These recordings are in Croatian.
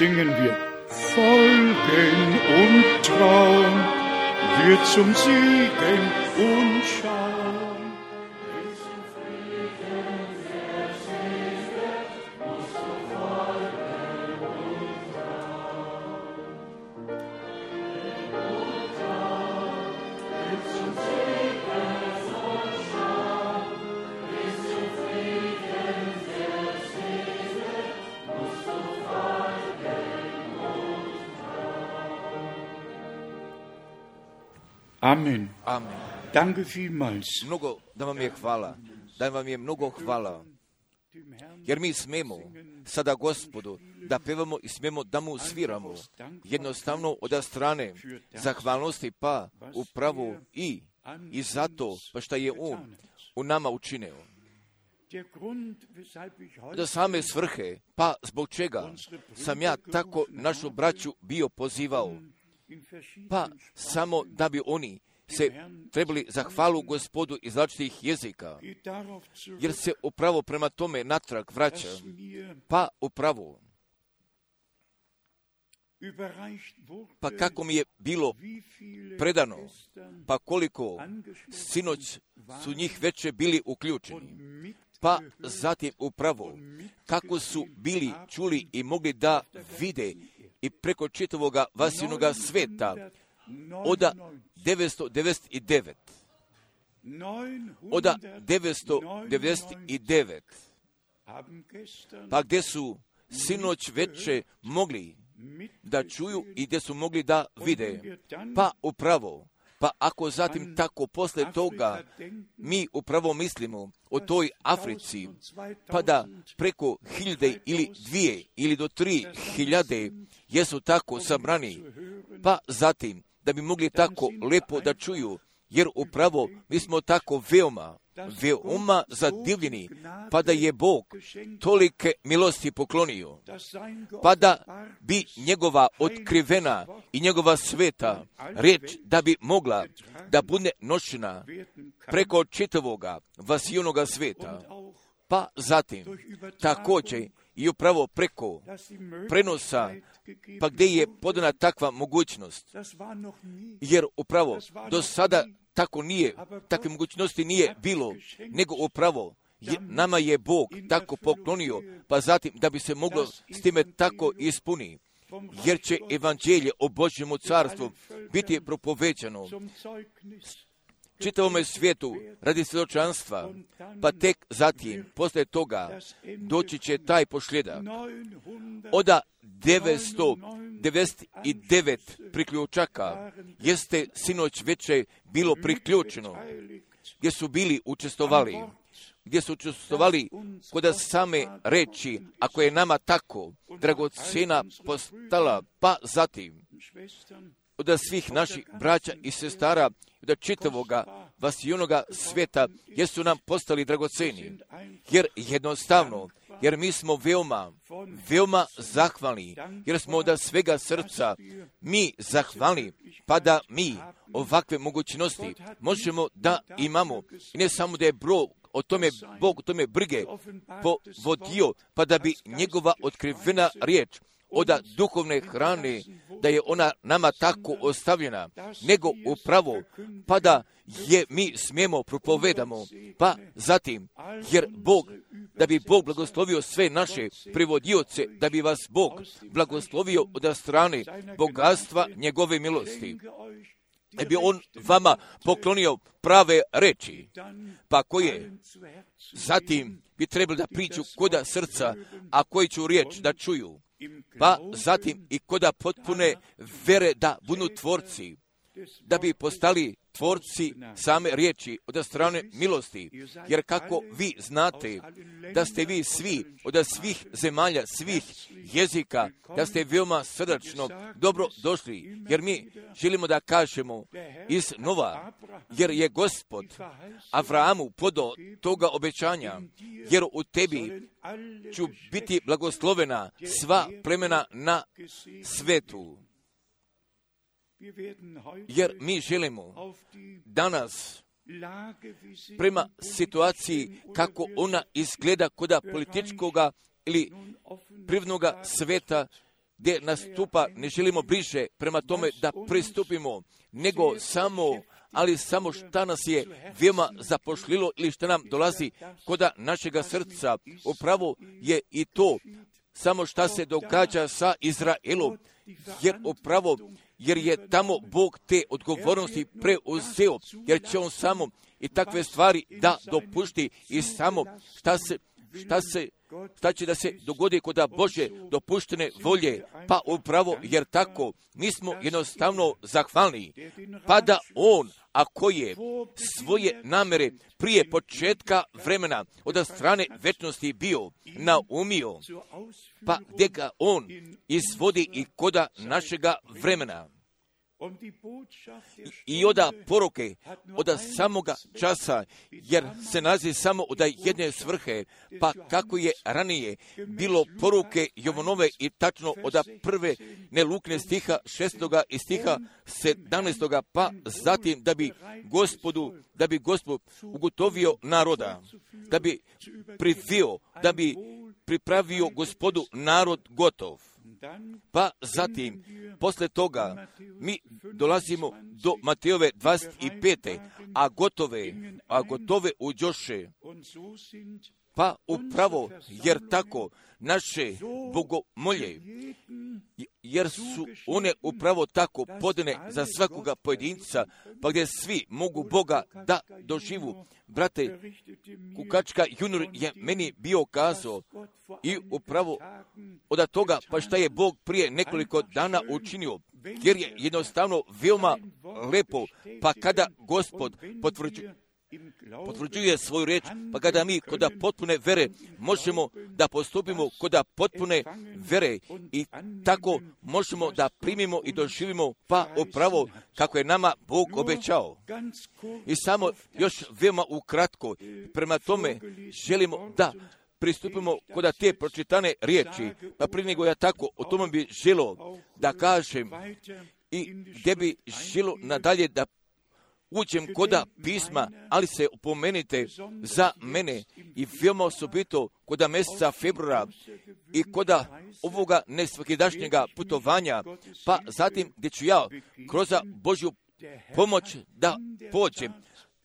singen wir. Folgen und Trauen wird zum Siegen Mnogo da vam je hvala. Da vam je mnogo hvala. Jer mi smemo sada gospodu da pevamo i smemo da mu sviramo. Jednostavno od strane zahvalnosti pa upravo i i zato pa šta je on u nama učinio. Do same svrhe, pa zbog čega sam ja tako našu braću bio pozivao, pa samo da bi oni se trebali za hvalu gospodu iz različitih jezika, jer se upravo prema tome natrag vraća, pa upravo, pa kako mi je bilo predano, pa koliko sinoć su njih veće bili uključeni, pa zatim upravo kako su bili čuli i mogli da vide i preko čitavoga vasinoga sveta oda 999 oda 999 haben gestern pa gdje su sinoć veće mogli da čuju i gdje su mogli da vide. Pa upravo, pa ako zatim tako posle toga mi upravo mislimo o toj Africi, pa da preko hiljade ili dvije ili do tri hiljade jesu tako sabrani, pa zatim da bi mogli tako lepo da čuju, jer upravo mi smo tako veoma, veoma zadivljeni, pa da je Bog tolike milosti poklonio, pa da bi njegova otkrivena i njegova sveta riječ da bi mogla da bude nošena preko čitavoga vasijonoga sveta, pa zatim također i upravo preko prenosa, pa gdje je podana takva mogućnost, jer upravo do sada tako nije, takve mogućnosti nije bilo, nego upravo je, nama je Bog tako poklonio, pa zatim da bi se moglo s time tako ispuni, jer će evanđelje o Božjemu carstvu biti propovećano čitavome svijetu radi svjedočanstva, pa tek zatim, posle toga, doći će taj pošljedak. Oda 999 priključaka jeste sinoć veće bilo priključeno, gdje su bili učestovali, gdje su učestovali kod same reči, ako je nama tako dragocena postala, pa zatim od svih naših braća i sestara, da čitavoga vasijonoga sveta jesu nam postali dragoceni. Jer jednostavno, jer mi smo veoma, veoma zahvalni, jer smo od svega srca mi zahvalni, pa da mi ovakve mogućnosti možemo da imamo. I ne samo da je bro o tome Bog o tome brige povodio, pa da bi njegova otkrivena riječ od duhovne hrane, da je ona nama tako ostavljena, nego upravo, pa da je mi smijemo propovedamo, pa zatim, jer Bog, da bi Bog blagoslovio sve naše privodioce, da bi vas Bog blagoslovio od strane bogatstva njegove milosti, da bi on vama poklonio prave reči, pa koje? Zatim bi trebali da priču koda srca, a koji ću riječ da čuju, pa zatim i koda potpune vere da budu tvorci, da bi postali tvorci same riječi od strane milosti, jer kako vi znate da ste vi svi od svih zemalja, svih jezika, da ste veoma srdačno dobro došli, jer mi želimo da kažemo iz nova, jer je gospod Avrahamu podo toga obećanja, jer u tebi ću biti blagoslovena sva plemena na svetu jer mi želimo danas prema situaciji kako ona izgleda koda političkoga ili privnoga sveta, gdje nastupa, ne želimo bliže prema tome da pristupimo, nego samo, ali samo šta nas je veoma zapošlilo ili šta nam dolazi koda našega srca. Upravo je i to. Samo šta se događa sa Izraelom, jer upravo jer je tamo Bog te odgovornosti preuzeo, jer će on samo i takve stvari da dopušti i samo šta se, šta se šta će da se dogodi kod Bože dopuštene volje, pa upravo jer tako mi smo jednostavno zahvalni, pa da On, ako je svoje namere prije početka vremena od strane večnosti bio naumio, pa gdje ga On izvodi i koda našega vremena i oda poruke od samoga časa, jer se nazi samo od jedne svrhe, pa kako je ranije bilo poruke Jovanove i tačno od prve nelukne stiha šestoga i stiha sedamnestoga, pa zatim da bi gospodu, da bi gospod ugotovio naroda, da bi privio, da bi pripravio gospodu narod gotov. Pa zatim, posle toga, mi dolazimo do Mateove 25. a gotove, a gotove uđoše. Pa upravo, jer tako, naše bogomolje, jer su one upravo tako podane za svakoga pojedinca, pa gdje svi mogu Boga da doživu. Brate, Kukačka Junur je meni bio kazao i upravo od toga, pa šta je Bog prije nekoliko dana učinio, jer je jednostavno veoma lepo, pa kada Gospod potvrđuje, potvrđuje svoju reč, pa kada mi kod potpune vere možemo da postupimo kod potpune vere i tako možemo da primimo i doživimo pa upravo kako je nama Bog obećao. I samo još veoma ukratko, prema tome želimo da pristupimo kod te pročitane riječi, pa prije nego ja tako o tome bi želo da kažem i gdje bi želo nadalje da uđem koda pisma, ali se upomenite za mene i veoma osobito koda mjeseca februara i koda ovoga nesvakidašnjega putovanja, pa zatim gdje ću ja kroz Božju pomoć da pođem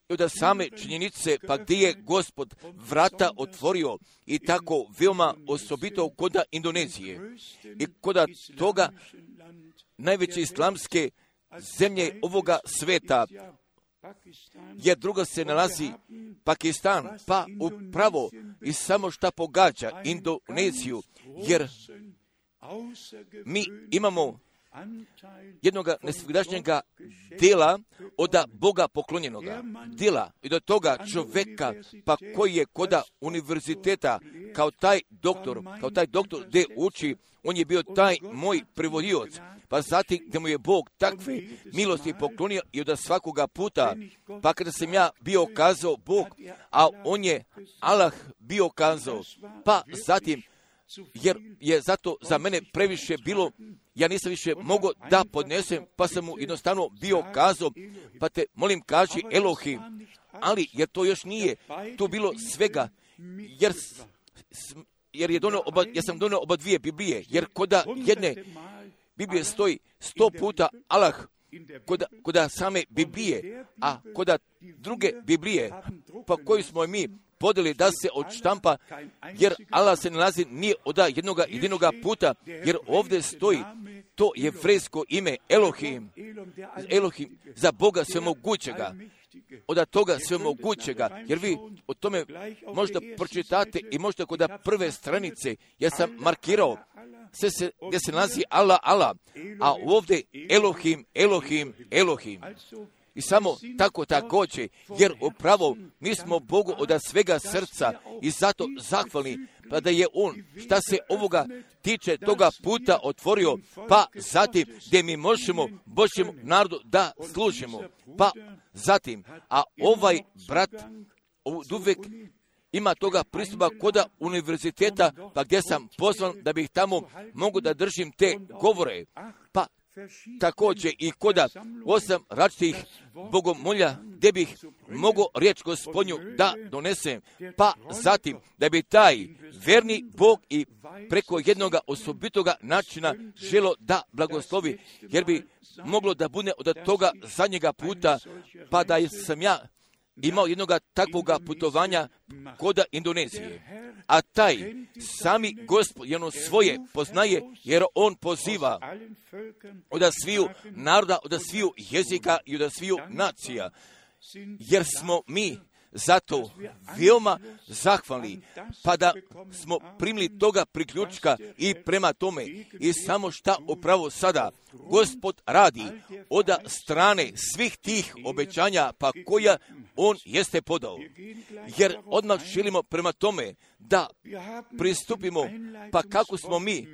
i od same činjenice, pa gdje je gospod vrata otvorio i tako veoma osobito koda Indonezije i koda toga najveće islamske zemlje ovoga sveta, jer druga se nalazi Pakistan, pa upravo i samo šta pogađa Indoneziju, jer mi imamo jednoga nesvigdašnjega dela od Boga poklonjenoga. Dela i do toga čoveka pa koji je koda univerziteta kao taj doktor, kao taj doktor gdje uči, on je bio taj moj prevodioc, pa zatim gdje mu je Bog takve milosti poklonio i od svakoga puta, pa kada sam ja bio kazao Bog, a on je Allah bio kazao, pa zatim jer je zato za mene previše bilo, ja nisam više mogao da podnesem, pa sam mu jednostavno bio kazao, pa te molim kaži Elohim, ali jer to još nije, to bilo svega, jer, jer je donio oba, ja sam donio oba dvije Biblije, jer koda jedne Biblije stoji sto puta Allah, koda, koda same Biblije, a koda druge Biblije, pa koju smo mi podeli da se odštampa, jer Allah se nalazi nije od jednoga jedinoga puta, jer ovdje stoji to je fresko ime Elohim, Elohim za Boga svemogućega, od toga svemogućega, jer vi o tome možda pročitate i možda kod prve stranice, ja sam markirao sve se, gdje se nalazi Allah, Allah, a ovdje Elohim, Elohim, Elohim. I samo tako također, jer upravo mi smo Bogu od svega srca i zato zahvalni, pa da je On, šta se ovoga tiče toga puta otvorio, pa zatim gdje mi možemo Božjem narodu da služimo. Pa zatim, a ovaj brat uvijek ima toga pristupa koda univerziteta, pa gdje sam pozvan da bih tamo mogu da držim te govore. Pa također i koda osam različitih bogomolja, gdje bih mogao riječ gospodnju da donesem, pa zatim da bi taj verni Bog i preko jednog osobitoga načina želo da blagoslovi, jer bi moglo da bude od toga zadnjega puta, pa da sam ja imao jednog takvoga putovanja koda Indonezije. A taj sami gospod jedno svoje poznaje jer on poziva od sviju naroda, od sviju jezika i od sviju nacija. Jer smo mi zato veoma zahvalni, pa da smo primili toga priključka i prema tome i samo šta upravo sada gospod radi od strane svih tih obećanja pa koja on jeste podao. Jer odmah želimo prema tome da pristupimo, pa kako smo mi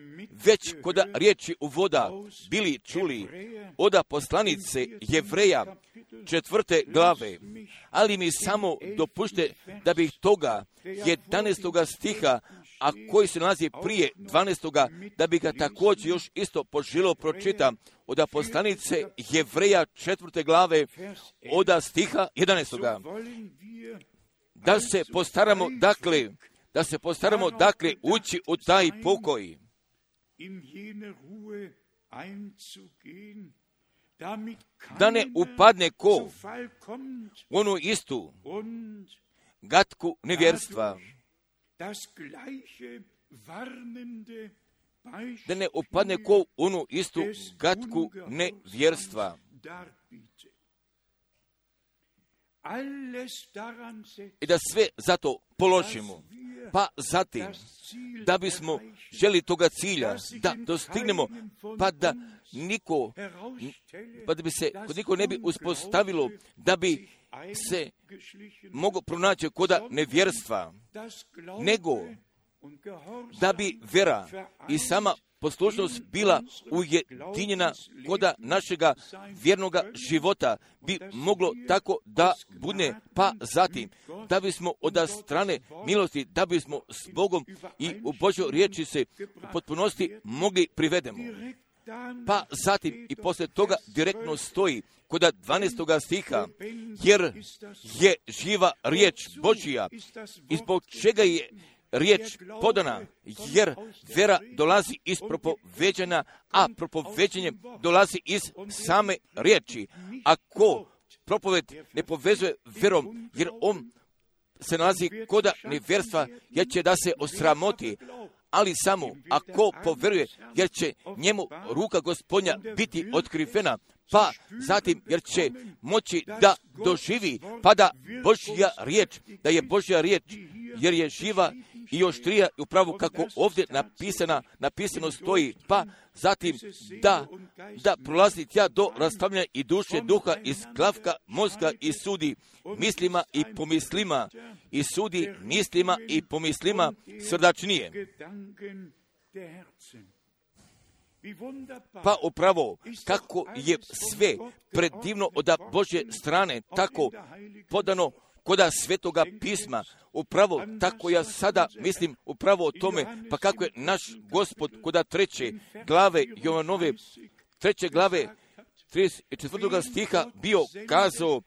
već kod riječi u voda bili čuli od poslanice Jevreja četvrte glave, ali mi samo dopušte da bih toga 11. stiha a koji se nalazi prije 12. da bi ga također još isto poželo pročitam od poslanice Jevreja četvrte glave od stiha 11. Da se postaramo, dakle, da se postaramo, dakle, ući u taj pokoj. Da ne upadne ko? onu istu. gatku nevjerstva. da ne upadne ko? Onu istu gatku nevjerstva. I da sve zato položimo. Pa zatim, da bismo želi toga cilja, da dostignemo, pa da niko, pa da bi se kod niko ne bi uspostavilo, da bi se mogu pronaći koda nevjerstva, nego da bi vera i sama poslušnost bila ujedinjena koda našega vjernoga života bi moglo tako da bude, pa zatim da bismo od strane milosti, da bismo s Bogom i u Božoj riječi se u potpunosti mogli privedemo. Pa zatim i poslije toga direktno stoji kod 12. stiha, jer je živa riječ Božija i zbog čega je riječ podana, jer vera dolazi iz propoveđena, a propoveđenje dolazi iz same riječi. Ako propoved ne povezuje verom, jer on se nalazi koda nevjerstva, jer će da se osramoti, ali samo ako poveruje, jer će njemu ruka gospodnja biti otkrivena, pa zatim jer će moći da doživi, pa da Božja riječ, da je Božja riječ, jer je živa i još trija upravo kako ovdje napisana, napisano stoji, pa zatim da, da prolazi tja do rastavljanja i duše duha iz klavka mozga i sudi mislima i pomislima i sudi mislima i pomislima srdačnije. Pa upravo kako je sve predivno od Božje strane tako podano koda svetoga pisma, upravo tako ja sada mislim upravo o tome, pa kako je naš gospod koda treće glave Jovanove, treće glave 34. stiha bio kazao,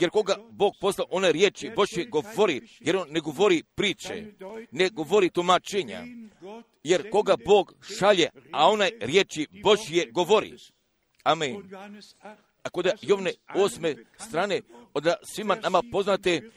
jer koga Bog poslao one riječi, Bože govori, jer on ne govori priče, ne govori tumačenja, jer koga Bog šalje, a onaj riječi Božje govori. Amen. A kod Jovne osme strane, od svima nama poznate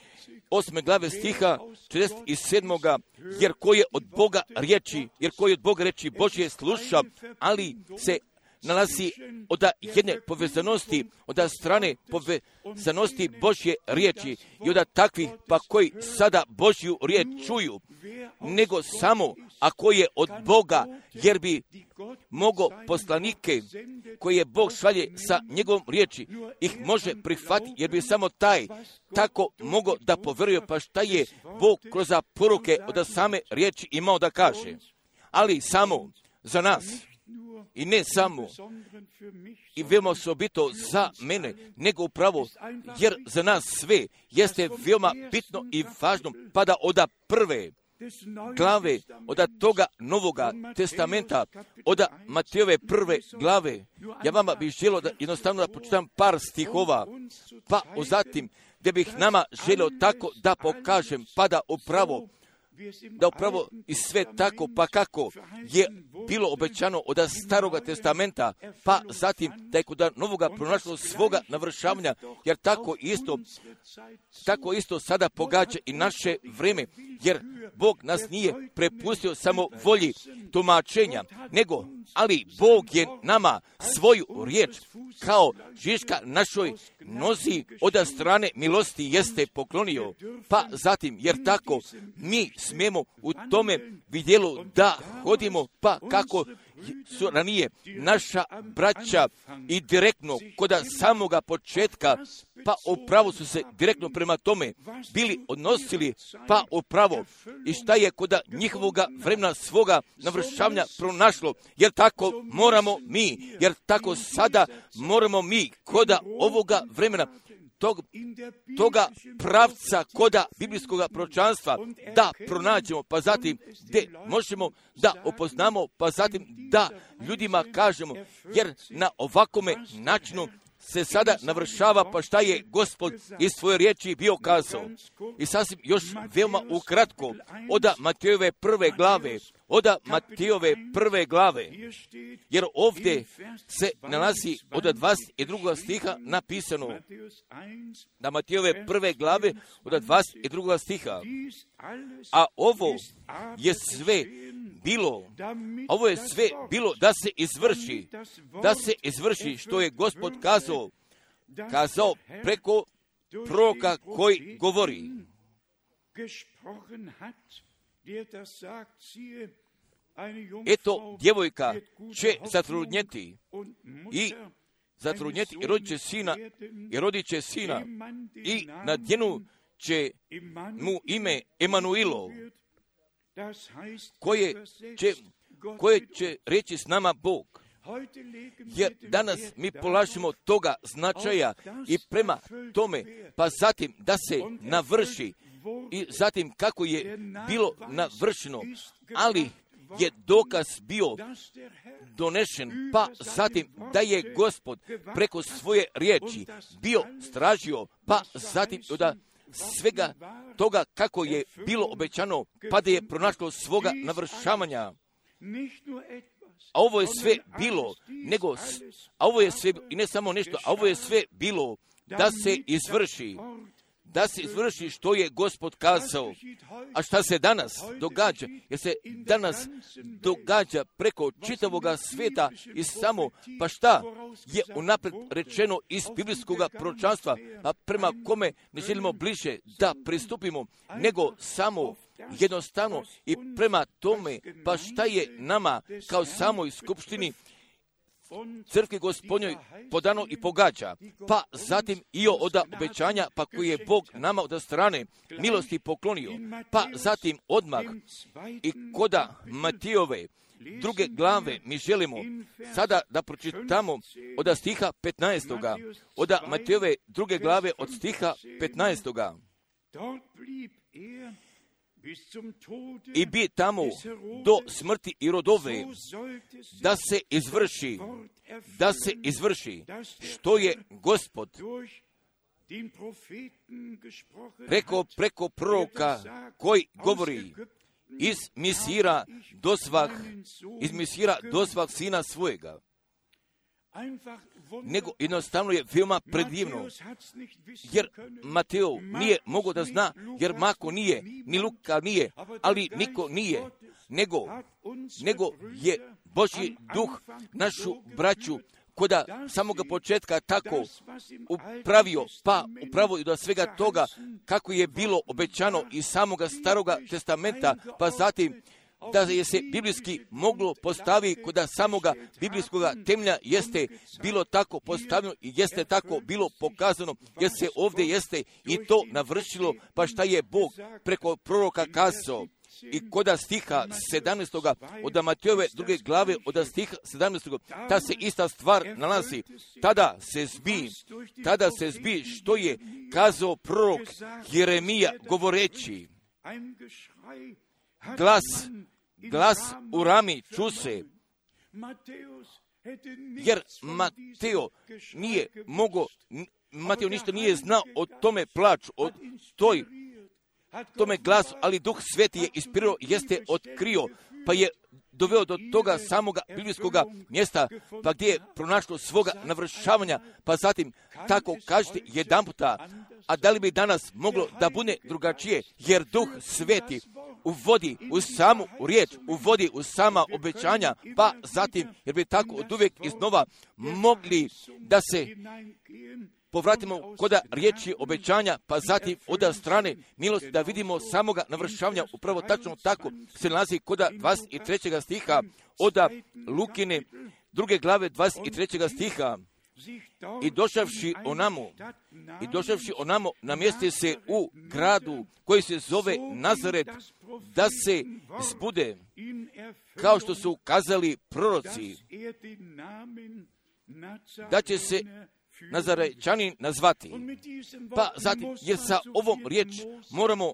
osme glave stiha 47. jer ko je od Boga riječi, jer ko je od Boga riječi Božje sluša, ali se nalazi od jedne povezanosti, od strane povezanosti Božje riječi. I od takvih pa koji sada Božju riječ čuju, nego samo ako je od Boga, jer bi mogo poslanike koje je Bog šalje sa njegovom riječi, ih može prihvatiti, jer bi samo taj tako mogo da poveruje pa šta je Bog kroz poruke od same riječi imao da kaže. Ali samo za nas, i ne samo i veoma osobito za mene, nego upravo jer za nas sve jeste veoma bitno i važno, pa da oda prve glave, od toga novoga testamenta, od Matijove prve glave. Ja vama bih želio da jednostavno da počitam par stihova, pa zatim gdje bih nama želio tako da pokažem, pa da upravo da upravo i sve tako, pa kako je bilo obećano od staroga testamenta, pa zatim da je kod novoga pronašlo svoga navršavanja, jer tako isto, tako isto sada pogađa i naše vrijeme, jer Bog nas nije prepustio samo volji tumačenja, nego, ali Bog je nama svoju riječ kao žiška našoj nozi od strane milosti jeste poklonio, pa zatim, jer tako mi smijemo u tome vidjelu da hodimo, pa kako su ranije naša braća i direktno kod samoga početka, pa upravo su se direktno prema tome bili odnosili, pa upravo i šta je kod njihovoga vremena svoga navršavanja pronašlo, jer tako moramo mi, jer tako sada moramo mi kod ovoga vremena tog, toga pravca koda biblijskog pročanstva da pronađemo, pa zatim gdje možemo da opoznamo, pa zatim da ljudima kažemo, jer na ovakome načinu se sada navršava pa šta je gospod iz svoje riječi bio kazao. I sasvim još veoma ukratko, oda Matijove prve glave, oda Matijove prve glave, jer ovdje se nalazi od 22. stiha napisano, da Matijove prve glave od 22. stiha, a ovo je sve bilo, ovo je sve bilo da se izvrši, da se izvrši što je gospod kazao, kazao preko proka koji govori. Eto, djevojka će zatrudnjeti i zatrudnjeti i rodit će sina i rodit će sina i na djenu će mu ime Emanuilo, koje će, koje će reći s nama Bog. Jer danas mi polažimo toga značaja i prema tome, pa zatim da se navrši i zatim kako je bilo navršeno, ali je dokaz bio donešen, pa zatim da je gospod preko svoje riječi bio stražio, pa zatim da svega toga kako je bilo obećano, pa da je pronašlo svoga navršavanja. A ovo je sve bilo, nego, a ovo je sve, i ne samo nešto, a ovo je sve bilo da se izvrši, da se izvrši što je gospod kazao. A šta se danas događa? Jer se danas događa preko čitavoga svijeta i samo, pa šta je unapred rečeno iz biblijskog pročanstva, a prema kome ne želimo bliže da pristupimo, nego samo jednostavno i prema tome, pa šta je nama kao samoj skupštini crkvi gospodnjoj podano i pogađa, pa zatim i od obećanja, pa koji je Bog nama od strane milosti poklonio, pa zatim odmah i koda Matijove druge glave mi želimo sada da pročitamo od stiha 15. Od Matijove druge glave od stiha 15 i bi tamo do smrti i rodove da se izvrši, da se izvrši što je gospod rekao preko proroka koji govori iz misira dosvah, iz misira dosvah sina svojega nego jednostavno je veoma predivno, jer Mateo nije mogao da zna, jer Mako nije, ni Luka nije, ali niko nije, nego, nego je Božji duh našu braću koda samoga početka tako upravio, pa upravo i do svega toga kako je bilo obećano iz samoga staroga testamenta, pa zatim da je se biblijski moglo postaviti kod samoga biblijskog temlja jeste bilo tako postavljeno i jeste tako bilo pokazano jer se ovdje jeste i to navršilo pa šta je Bog preko proroka kazao i koda stiha 17. od Matijove druge glave od stiha 17. ta se ista stvar nalazi. Tada se zbi, tada se zbi što je kazao prorok Jeremija govoreći glas, glas u rami čuse, jer Mateo nije mogao, Mateo ništa nije znao o tome plaću, o toj, tome glasu, ali Duh Sveti je ispirao, jeste otkrio, pa je doveo do toga samoga biblijskog mjesta, pa gdje je pronašlo svoga navršavanja, pa zatim tako kažete jedan puta, a da li bi danas moglo da bude drugačije, jer Duh Sveti uvodi u samu riječ, uvodi u sama obećanja, pa zatim, jer bi tako od uvijek iznova mogli da se povratimo koda riječi obećanja, pa zatim od strane milosti da vidimo samoga navršavanja, upravo tačno tako se nalazi koda 23. stiha od Lukine druge glave 23. stiha i došavši onamo, i došavši onamo, namjesti se u gradu koji se zove Nazaret, da se zbude, kao što su kazali proroci, da će se Nazarečanin nazvati. Pa zatim, jer sa ovom riječ moramo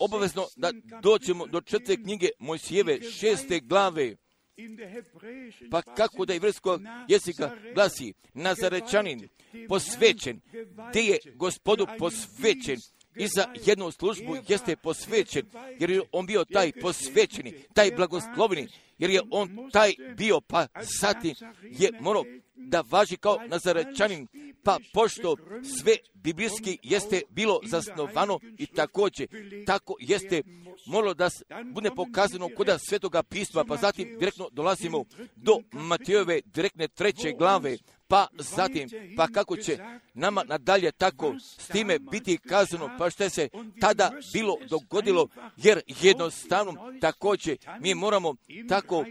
obavezno da doćemo do četvrte knjige Mojsijeve šeste glave, pa kako da je vrskog jezika glasi Nazarečanin posvećen, gdje je gospodu posvećen i za jednu službu jeste posvećen, jer je on bio taj posvećeni, taj blagosloveni, jer je on taj bio, pa zatim je morao da važi kao nazarečanin, pa pošto sve biblijski jeste bilo zasnovano i također, tako jeste moralo da bude pokazano koda svetoga pisma, pa zatim direktno dolazimo do Matejove direktne treće glave, pa zatim, pa kako će nama nadalje tako s time biti kazano, pa što se tada bilo dogodilo, jer jednostavno također mi moramo tako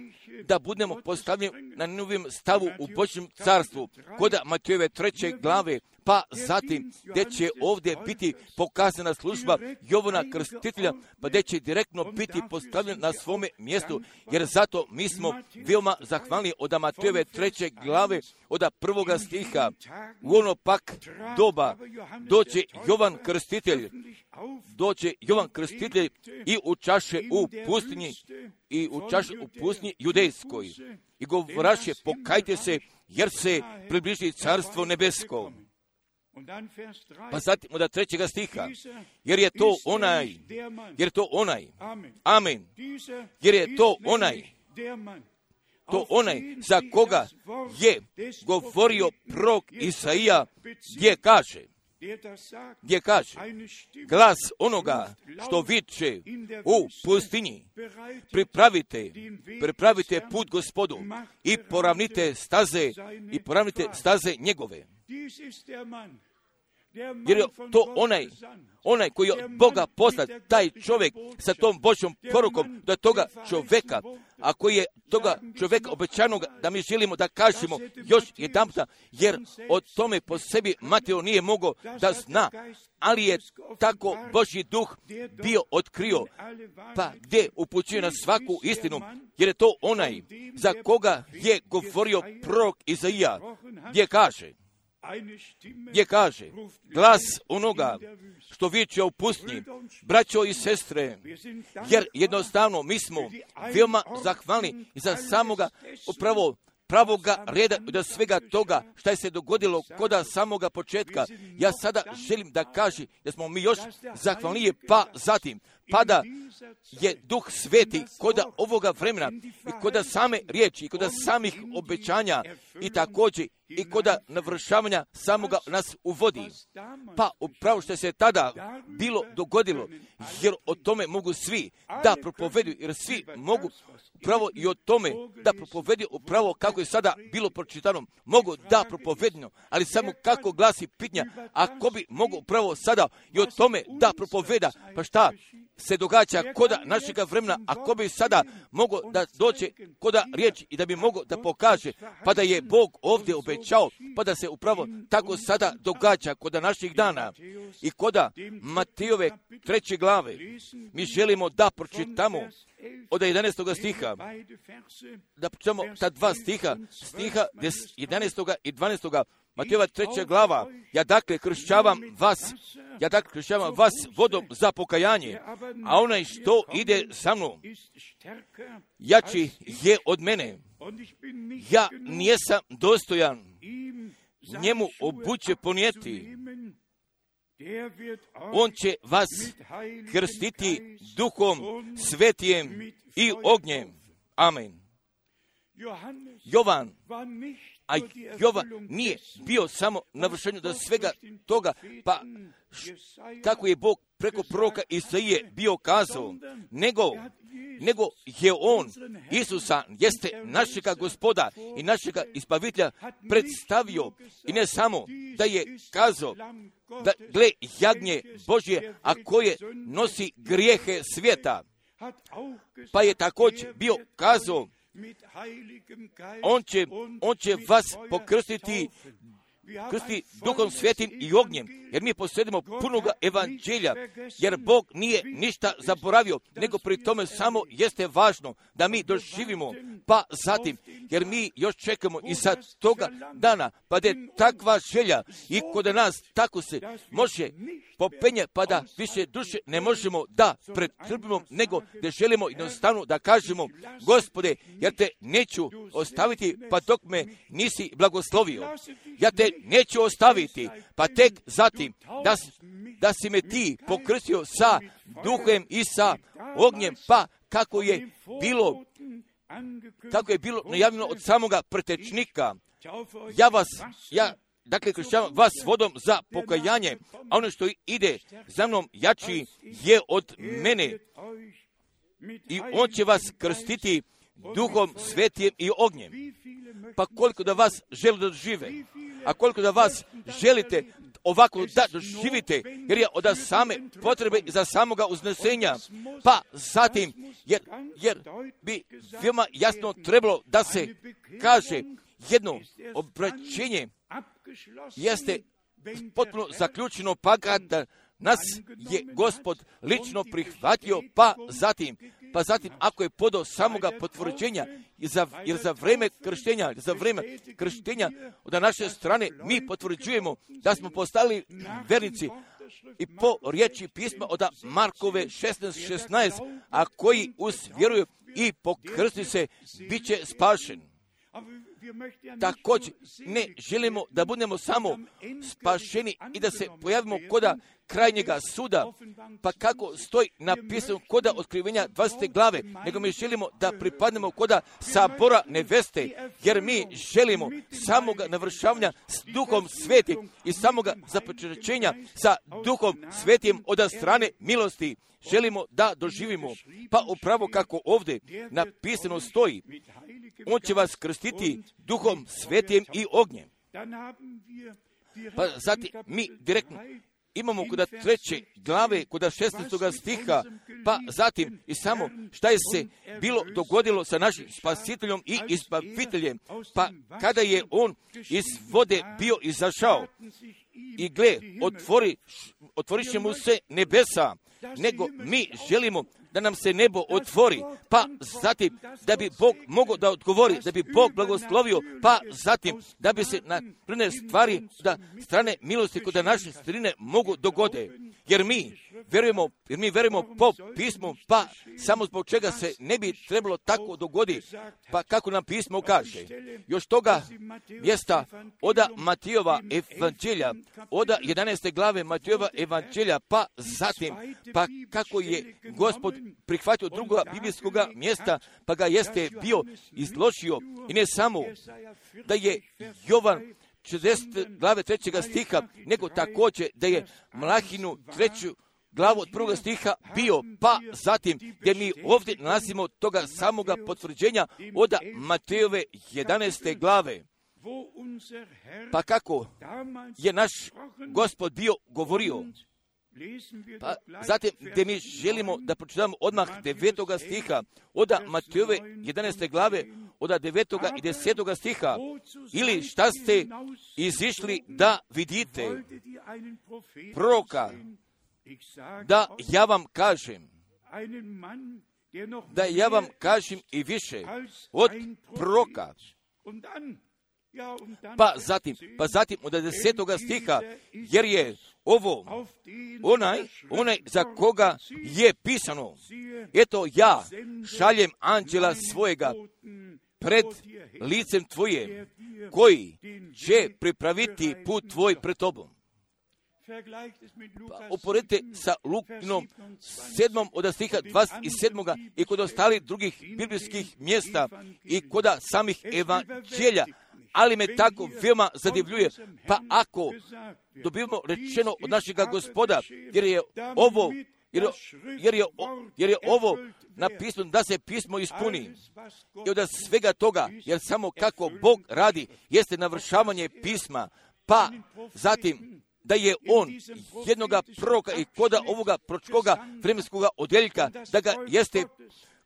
da budemo postavljeni na novim stavu u Božjem carstvu, koda Matejove treće glave, pa zatim gdje će ovdje biti pokazana služba Jovana Krstitelja, pa gdje će direktno biti postavljen na svome mjestu, jer zato mi smo veoma zahvalni od Matejove treće glave, od prvoga stiha, u ono pak doba doće Jovan Krstitelj, doće Jovan Krstitelj i u čaše u pustinji, i u u pustinji judejskoj. I govoraše, pokajte se, jer se približi carstvo nebesko. Pa zatim od trećega stiha, jer je to onaj, jer je to onaj, amen, jer je to onaj, to onaj za koga je govorio prorok Isaija, gdje kaže, gdje kaže, glas onoga što viče u pustinji, pripravite, pripravite put gospodu i poravnite staze, i poravnite staze njegove. Jer je to onaj, onaj koji je Boga poslat, taj čovjek sa tom Božjom porukom do toga čovjeka, a koji je toga čovjeka obećanog da mi želimo da kažemo još jedan jer o tome po sebi Mateo nije mogao da zna, ali je tako Božji duh bio otkrio, pa gdje upućuje na svaku istinu, jer je to onaj za koga je govorio prorok Izaija, gdje kaže, gdje kaže, glas onoga što viče u pustnji, braćo i sestre, jer jednostavno mi smo veoma zahvalni za samoga upravo pravoga reda do svega toga što je se dogodilo koda samoga početka. Ja sada želim da kažem da smo mi još zahvalnije, pa zatim, pada je duh sveti koda ovoga vremena i koda same riječi i koda samih obećanja i također i koda navršavanja samoga nas uvodi. Pa upravo što se tada bilo dogodilo, jer o tome mogu svi da propovedu, jer svi mogu upravo i o tome da propovedu upravo kako je sada bilo pročitano, mogu da propovedno, ali samo kako glasi pitnja, ako bi mogu upravo sada i o tome da propoveda, pa šta, se događa koda našega vremena, ako bi sada mogo da doće koda riječi i da bi mogo da pokaže, pa da je Bog ovdje obećao, pa da se upravo tako sada događa koda naših dana i koda Matijove treće glave. Mi želimo da pročitamo od 11. stiha, da pročitamo ta dva stiha, stiha 11. i 12. Matijova treća glava, ja dakle kršćavam vas Ja tako kršćavam vas vodom za pokajanje, a onaj što ide sa mnom, jači je od mene. Ja nijesam dostojan njemu obuće ponijeti. On će vas krstiti duhom, svetijem i ognjem. Amen. Jovan, a Jovan nije bio samo na vršenju do svega toga, pa kako je Bog preko proroka Isaije bio kazao, nego, nego je on, Isusa, jeste našega gospoda i našega ispavitelja predstavio. I ne samo da je kazao da gle jagnje Božje, a koje nosi grijehe svijeta, pa je također bio kazao on će, on će vas pokrstiti krsti duhom svetim i ognjem, jer mi posjedimo punoga evanđelja, jer Bog nije ništa zaboravio, nego pri tome samo jeste važno da mi doživimo, pa zatim, jer mi još čekamo i sad toga dana, pa da je takva želja i kod nas tako se može popenje, pa da više duše ne možemo da pretrpimo, nego da želimo jednostavno da kažemo, gospode, ja te neću ostaviti, pa dok me nisi blagoslovio. Ja te neću ostaviti, pa tek zatim da, da si me ti pokrstio sa duhem i sa ognjem, pa kako je bilo kako je bilo najavljeno od samoga pretečnika. Ja vas, ja dakle kršćavam vas vodom za pokajanje, a ono što ide za mnom jači je od mene i on će vas krstiti duhom, svetijem i ognjem. Pa koliko da vas želi da žive, a koliko da vas želite ovako da doživite, jer je od same potrebe za samoga uznesenja, pa zatim, jer, jer bi veoma jasno trebalo da se kaže jedno obraćenje. Jeste potpuno zaključeno pa kada nas je gospod lično prihvatio, pa zatim, pa zatim ako je podao samoga potvrđenja, za, jer za vreme krštenja, za vreme krštenja od naše strane mi potvrđujemo da smo postali vernici i po riječi pisma od Markove 16.16, a koji uz vjeruju i pokrsti se, bit će spašen. Također ne želimo da budemo samo spašeni i da se pojavimo koda krajnjega suda, pa kako stoji napisano koda otkrivenja 20. glave, nego mi želimo da pripadnemo koda sabora neveste, jer mi želimo samoga navršavanja s duhom sveti i samoga započećenja sa duhom svetim od strane milosti. Želimo da doživimo, pa upravo kako ovdje napisano stoji, on će vas krstiti duhom svetijem i ognjem. Pa zatim mi direktno imamo kuda treće glave, kuda 16. stiha, pa zatim i samo šta je se bilo dogodilo sa našim spasiteljom i izbaviteljem, pa kada je on iz vode bio izašao i gle, otvori, otvorit će mu se nebesa, nego mi želimo da nam se nebo otvori, pa zatim da bi Bog mogao da odgovori, da bi Bog blagoslovio, pa zatim da bi se na prne stvari, da strane milosti kod naše strine mogu dogode. Jer mi vjerujemo, jer mi vjerujemo po pismu, pa samo zbog čega se ne bi trebalo tako dogodi, pa kako nam pismo kaže. Još toga mjesta oda Matijova evanđelja, oda 11. glave Matijova evanđelja, pa zatim, pa kako je gospod prihvatio drugoga biblijskog mjesta, pa ga jeste bio izložio i ne samo da je Jovan 60 glave trećega stiha, nego također da je Mlahinu treću glavu od prvog stiha bio, pa zatim gdje mi ovdje nalazimo toga samoga potvrđenja od Matejove 11. glave. Pa kako je naš gospod bio govorio, pa zatim gdje mi želimo da pročitamo odmah devetoga stiha od Matejove 11. glave od devetoga i desetoga stiha. ili šta ste izišli da vidite? Proroka. da ja vam kažem. da ja vam kažem i više od proroka Pa zatim, pa zatim od desetoga stiha, jer je ovo onaj, onaj za koga je pisano. Eto ja šaljem anđela svojega pred licem tvoje, koji će pripraviti put tvoj pred tobom. Pa uporedite sa Lukinom sedmom od stiha 27. i kod ostalih drugih biblijskih mjesta i kod samih evanđelja, ali me tako veoma zadivljuje. Pa ako dobivamo rečeno od našega gospoda, jer je ovo jer, jer, je, jer je ovo napisano da se pismo ispuni. I od svega toga, jer samo kako Bog radi, jeste navršavanje pisma, pa zatim da je on jednoga proroka i koda ovoga pročkoga vremenskoga odjeljka, da ga jeste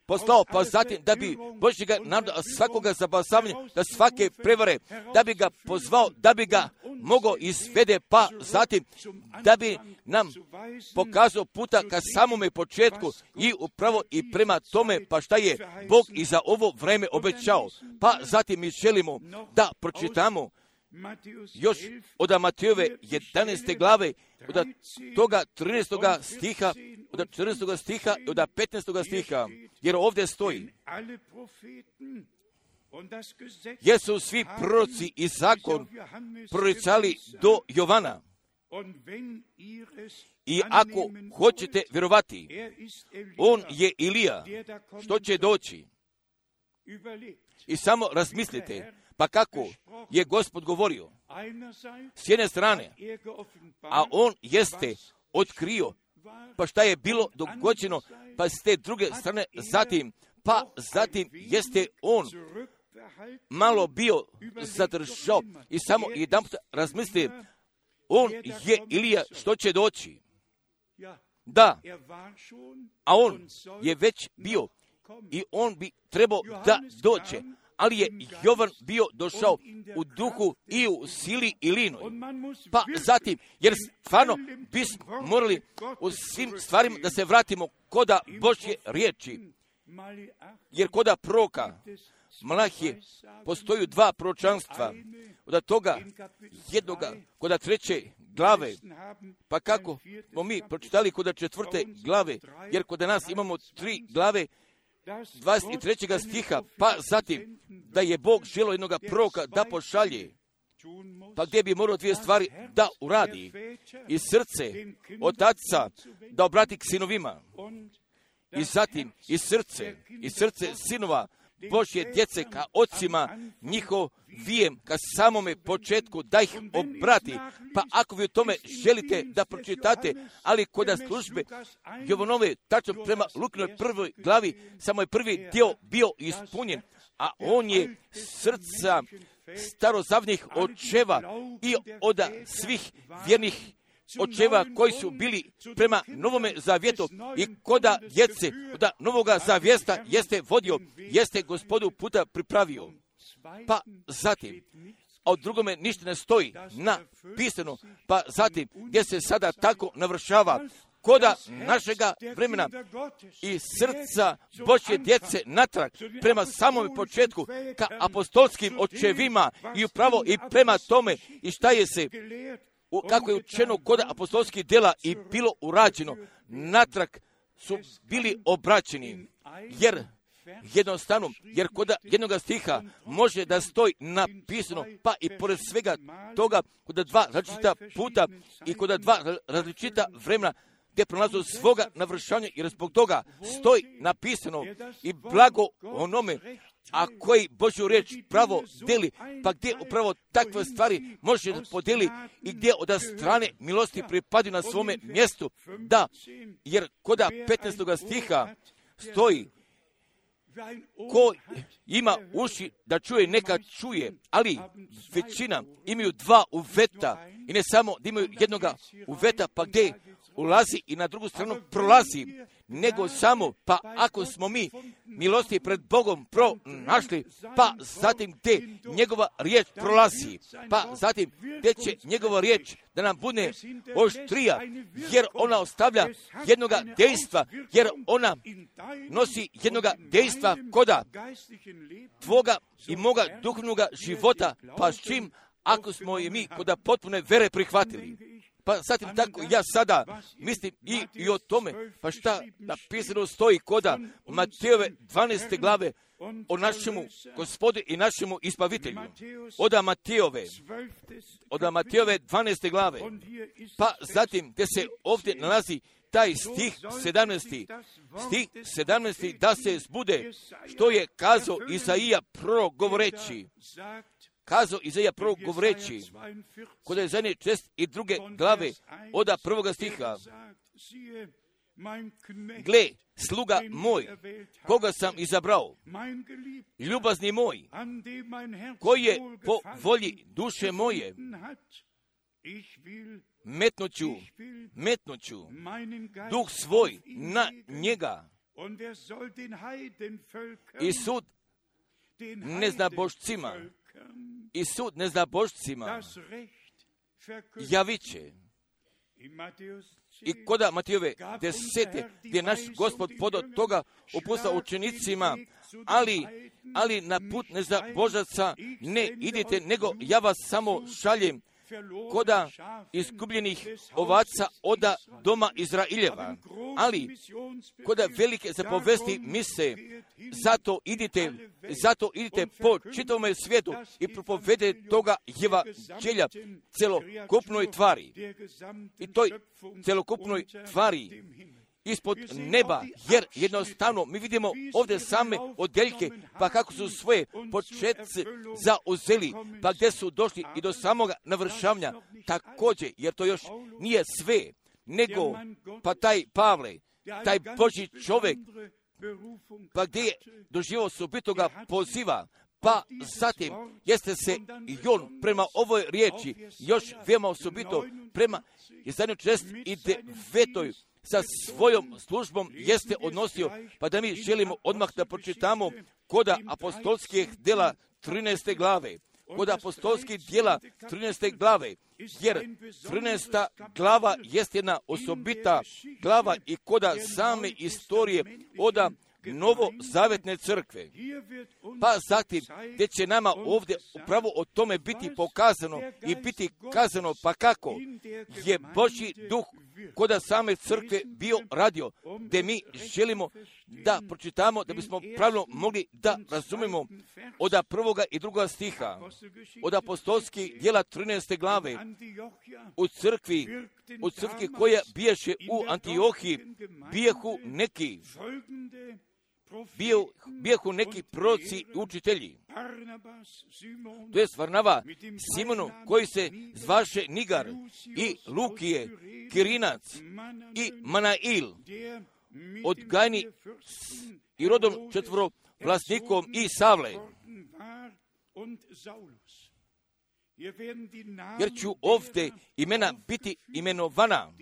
poslao, pa zatim da bi Božjega naroda svakoga zabasavanja, da svake prevare, da bi ga pozvao, da bi ga mogao izvede, pa zatim da bi nam pokazao puta ka samome početku i upravo i prema tome, pa šta je Bog i za ovo vreme obećao. Pa zatim mi želimo da pročitamo još od Matejove 11. glave, od toga 13. stiha, od 14. stiha i od 15. stiha, jer ovdje stoji, jer su svi proroci i zakon proricali do Jovana. I ako hoćete vjerovati, on je Ilija, što će doći. I samo razmislite, pa kako je gospod govorio? S jedne strane, a on jeste otkrio, pa šta je bilo dogođeno, pa s te druge strane, zatim, pa zatim jeste on malo bio zadržao i samo jedan razmisli, on je Ilija što će doći. Da, a on je već bio i on bi trebao da doće ali je Jovan bio došao u duhu i u sili i linoj. Pa zatim, jer stvarno bismo morali u svim stvarima da se vratimo koda Božje riječi. Jer koda proka, Malahije, postoju dva pročanstva. Od toga jednoga, koda treće glave, pa kako smo mi pročitali koda četvrte glave, jer kod nas imamo tri glave, 23. stiha, pa zatim da je Bog želo jednog proka da pošalje, pa gdje bi morao dvije stvari da uradi i srce otaca da obrati k sinovima i zatim i srce i srce sinova Božje djece ka ocima njihov vijem ka samome početku da ih obrati. Pa ako vi u tome želite da pročitate, ali kod službe Jovanove, tačno prema Lukinoj prvoj glavi, samo je prvi dio bio ispunjen, a on je srca starozavnih očeva i od svih vjernih očeva koji su bili prema novome zavjetu i koda djece da novoga zavjesta jeste vodio, jeste gospodu puta pripravio. Pa zatim, a od drugome ništa ne stoji na pisano, pa zatim gdje se sada tako navršava koda našega vremena i srca Božje djece natrag prema samom početku ka apostolskim očevima i upravo i prema tome i šta je se kako je učeno kod apostolskih djela i bilo urađeno, natrag su bili obraćeni, jer jednostavno, jer kod jednog stiha može da stoji napisano, pa i pored svega toga, kod dva različita puta i kod dva različita vremena, gdje prolazu svoga navršanja, jer zbog toga stoji napisano i blago onome, a koji Božju riječ pravo deli, pa gdje upravo takve stvari može podijeli i gdje od strane milosti pripadi na svome mjestu. Da, jer koda 15. stiha stoji ko ima uši da čuje, neka čuje, ali većina imaju dva uveta i ne samo da imaju jednoga uveta, pa gdje ulazi i na drugu stranu prolazi, nego samo, pa ako smo mi milosti pred Bogom pronašli, pa zatim gdje njegova riječ prolazi, pa zatim gdje će njegova riječ da nam bude oštrija, jer ona ostavlja jednoga dejstva, jer ona nosi jednoga dejstva koda tvoga i moga duhovnoga života, pa s čim ako smo i mi koda potpune vere prihvatili. Pa zatim tako ja sada mislim i, i o tome, pa šta napisano stoji koda Matejove 12. glave o našemu gospodu i našemu ispavitelju. Oda Matejove, oda Matejove 12. glave. Pa zatim gdje se ovdje nalazi taj stih 17. Stih 17. da se zbude što je kazao Isaija prorok govoreći kazao Izaija prvog govoreći, kod je zadnje čest i druge glave oda prvoga stiha. Gle, sluga moj, koga sam izabrao, ljubazni moj, koji je po volji duše moje, metnuću, metnuću duh svoj na njega. I sud ne zna božcima i sud ne zna božcima. Javit će. I koda Matijove desete, gdje naš gospod podo toga upusta učenicima, ali, ali na put ne za božaca ne idite, nego ja vas samo šaljem koda izgubljenih ovaca oda doma Izraeljeva. Ali, koda velike zapovesti mise, zato idite, zato idite po čitavome svijetu i propovede toga evanđelja celokupnoj tvari. I toj celokupnoj tvari ispod neba, jer jednostavno mi vidimo ovdje same odjeljke, pa kako su svoje početce zauzeli, pa gdje su došli i do samoga navršavanja, također, jer to još nije sve, nego pa taj Pavle, taj Boži čovjek, pa gdje je doživao subitoga poziva, pa zatim jeste se i on prema ovoj riječi još veoma osobito prema izdanju čest i devetoj sa svojom službom jeste odnosio, pa da mi želimo odmah da pročitamo koda apostolskih djela 13. glave. Kod apostolskih djela 13. glave, jer 13. glava jest jedna osobita glava i koda same istorije oda novozavetne crkve. Pa zatim, gdje će nama ovdje upravo o tome biti pokazano i biti kazano, pa kako je Boži duh koda same crkve bio radio, gdje mi želimo da pročitamo, da bismo pravilno mogli da razumemo od prvoga i drugoga stiha, od apostolskih dijela 13. glave, u crkvi, u crkvi koja biješe u Antiohiji, bijehu neki bio, bijahu neki proci i učitelji. To je Varnava Simonu koji se zvaše Nigar i Lukije, Kirinac i Manail, odgajni i rodom četvro vlasnikom i Savle. Jer ću ovdje imena biti imenovana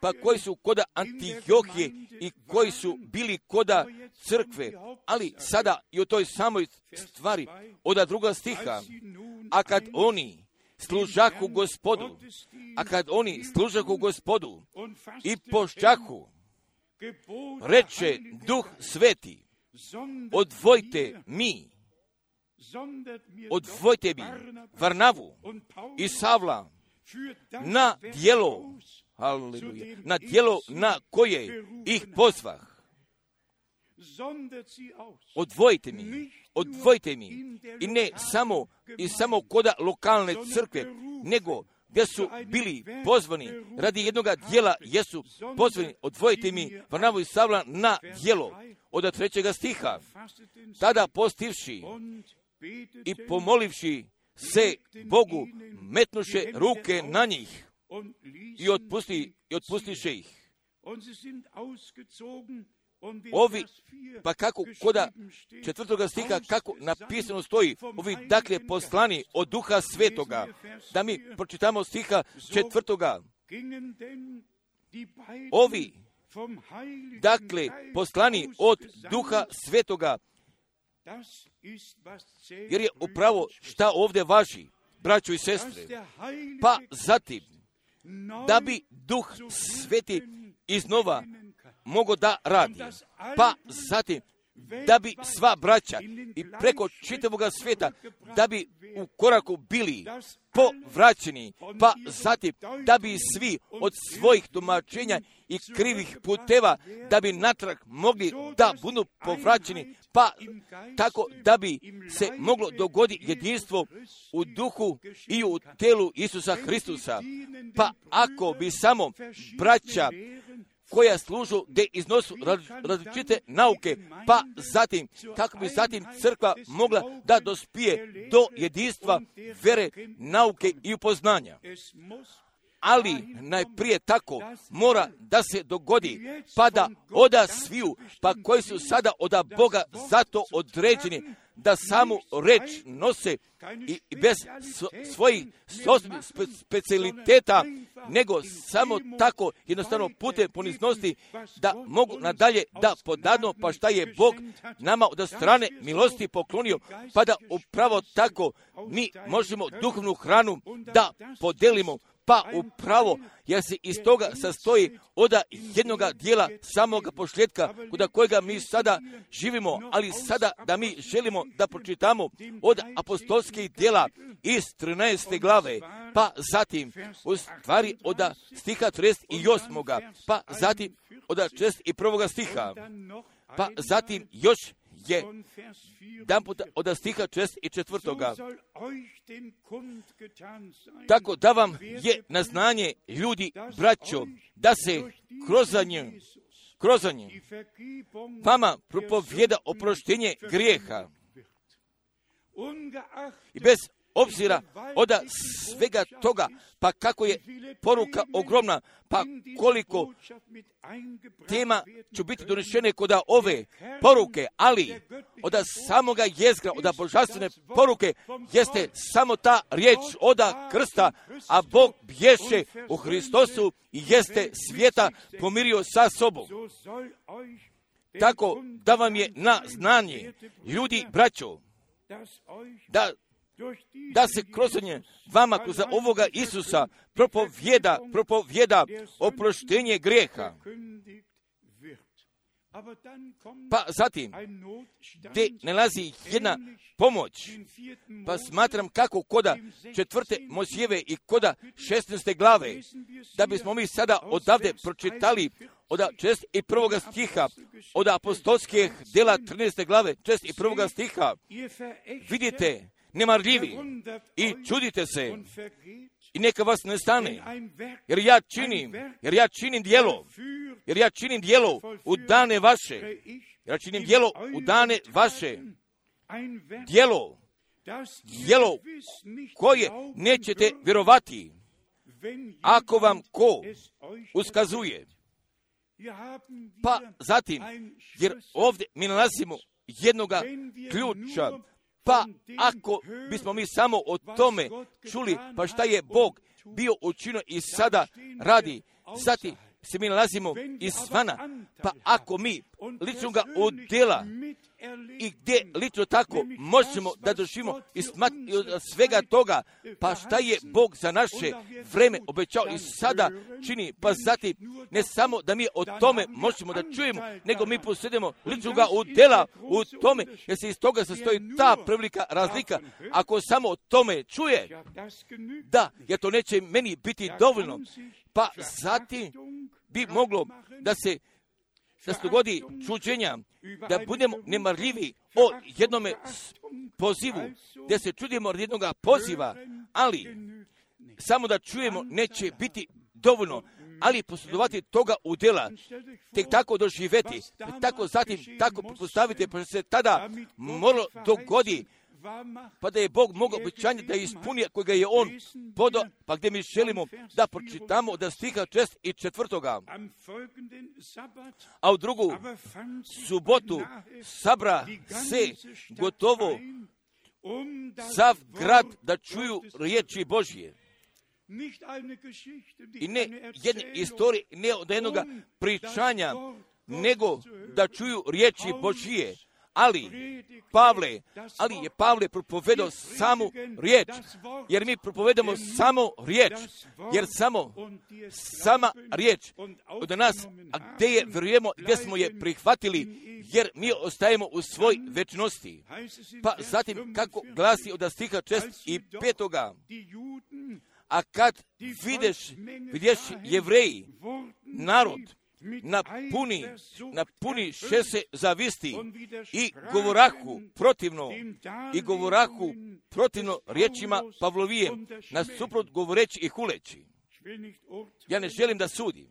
pa koji su koda Antiohije i koji su bili koda crkve, ali sada i o toj samoj stvari, oda druga stiha, a kad oni služaku gospodu, a kad oni služaku gospodu i pošćaku, reče duh sveti, odvojte mi, odvojte mi Varnavu i Savla na dijelo, haleluja, na dijelo na koje ih pozvah. Odvojite mi, odvojite mi. I ne samo i samo koda lokalne crkve, nego gdje su bili pozvani. Radi jednog dijela, jesu pozvani, odvojite mi Varnavu i Savla na dijelo od trećega stiha. Tada postivši i pomolivši se Bogu metnuše ruke na njih i, otpusti, i otpustiše ih. Ovi, pa kako koda četvrtoga stiha, kako napisano stoji, ovi dakle poslani od duha svetoga, da mi pročitamo stiha četvrtoga. Ovi dakle, poslani od duha svetoga, jer je upravo šta ovdje važi, braćo i sestre. Pa zatim, da bi duh sveti iznova mogo da radi. Pa zatim, da bi sva braća i preko čitavog svijeta, da bi u koraku bili povraćeni, pa zatim da bi svi od svojih tumačenja i krivih puteva, da bi natrag mogli da budu povraćeni, pa tako da bi se moglo dogoditi jedinstvo u duhu i u telu Isusa Hristusa. Pa ako bi samo braća koja služu gdje iznosu različite nauke, pa zatim, kako bi zatim crkva mogla da dospije do jedinstva vere, nauke i upoznanja. Ali najprije tako mora da se dogodi, pa da oda sviju, pa koji su sada oda Boga zato određeni, da samu reč nose i bez svojih specialiteta, nego samo tako jednostavno putem poniznosti da mogu nadalje da podadno pa šta je Bog nama od strane milosti poklonio, pa da upravo tako mi možemo duhovnu hranu da podelimo pa upravo, jer se iz toga sastoji od jednoga dijela samoga pošljetka, kuda kojega mi sada živimo, ali sada da mi želimo da pročitamo od apostolskih dijela iz 13. glave, pa zatim u stvari od stiha 38. pa zatim od 61. stiha, pa zatim još je dan puta od stiha čest i četvrtoga. Tako da vam je na znanje ljudi, braćo, da se krozanje, krozanje vama propovjeda oproštenje grijeha. I bez obzira od svega toga, pa kako je poruka ogromna, pa koliko tema će biti donešene kod ove poruke, ali od samoga jezgra, od božanstvene poruke, jeste samo ta riječ od krsta, a Bog bješe u Hristosu i jeste svijeta pomirio sa sobom. Tako da vam je na znanje, ljudi, braćo, da da se kroz nje vama kroz ovoga Isusa propovjeda, propovjeda oproštenje grijeha. Pa zatim, gdje nalazi jedna pomoć, pa smatram kako koda četvrte Mosijeve i koda šestneste glave, da bismo mi sada odavde pročitali od čest i prvoga stiha, od apostolskih dela 13. glave, čest i prvoga stiha, vidite nemarljivi. I čudite se. i neka vas ne stane, jer ja činim, jer ja činim dijelo, jer ja činim dijelo u dane vaše, jer ja činim dijelo u dane vaše, dijelo, dijelo koje nećete vjerovati, ako vam ko uskazuje. Pa zatim, jer ovdje mi nalazimo jednoga ključa, pa ako bismo mi samo o tome čuli, pa šta je Bog bio učinio i sada radi, zatim se mi nalazimo izvana, pa ako mi lično ga odjela i gdje lično tako možemo da doživimo i od svega toga, pa šta je Bog za naše vreme obećao i sada čini, pa zatim ne samo da mi o tome možemo da čujemo, nego mi posjedimo lično ga udjela u tome, jer se iz toga sastoji ta prevelika razlika. Ako samo o tome čuje, da, jer to neće meni biti dovoljno, pa zatim bi moglo da se da se dogodi čuđenja, da budemo nemarljivi o jednome pozivu, da se čudimo od jednoga poziva, ali samo da čujemo neće biti dovoljno, ali posjedovati toga u djela, tek tako doživeti, tako zatim tako postavite, pa se tada moralo dogodi pa da je Bog mogao obećanje da ispuni kojega je On podo, pa gdje mi želimo da pročitamo da stiha čest i četvrtoga. A u drugu subotu sabra se gotovo sav grad da čuju riječi Božje. i ne jedne istorije, ne od jednog um pričanja, Wort Gottes nego da čuju riječi Božije. Ali, Pavle, ali je Pavle propovedao samu riječ, jer mi propovedamo samo riječ, jer samo sama riječ od nas, a gdje je vjerujemo, gdje smo je prihvatili, jer mi ostajemo u svoj večnosti. Pa zatim, kako 45, glasi od stiha čest i petoga, a kad vidješ sahen, jevreji, narod, napuni, erfüllt šese zavisti i govorahu protivno i Darlegungen protivno riječima Pavlovije, na suprot govoreći i huleći. Ja ne želim da sudim,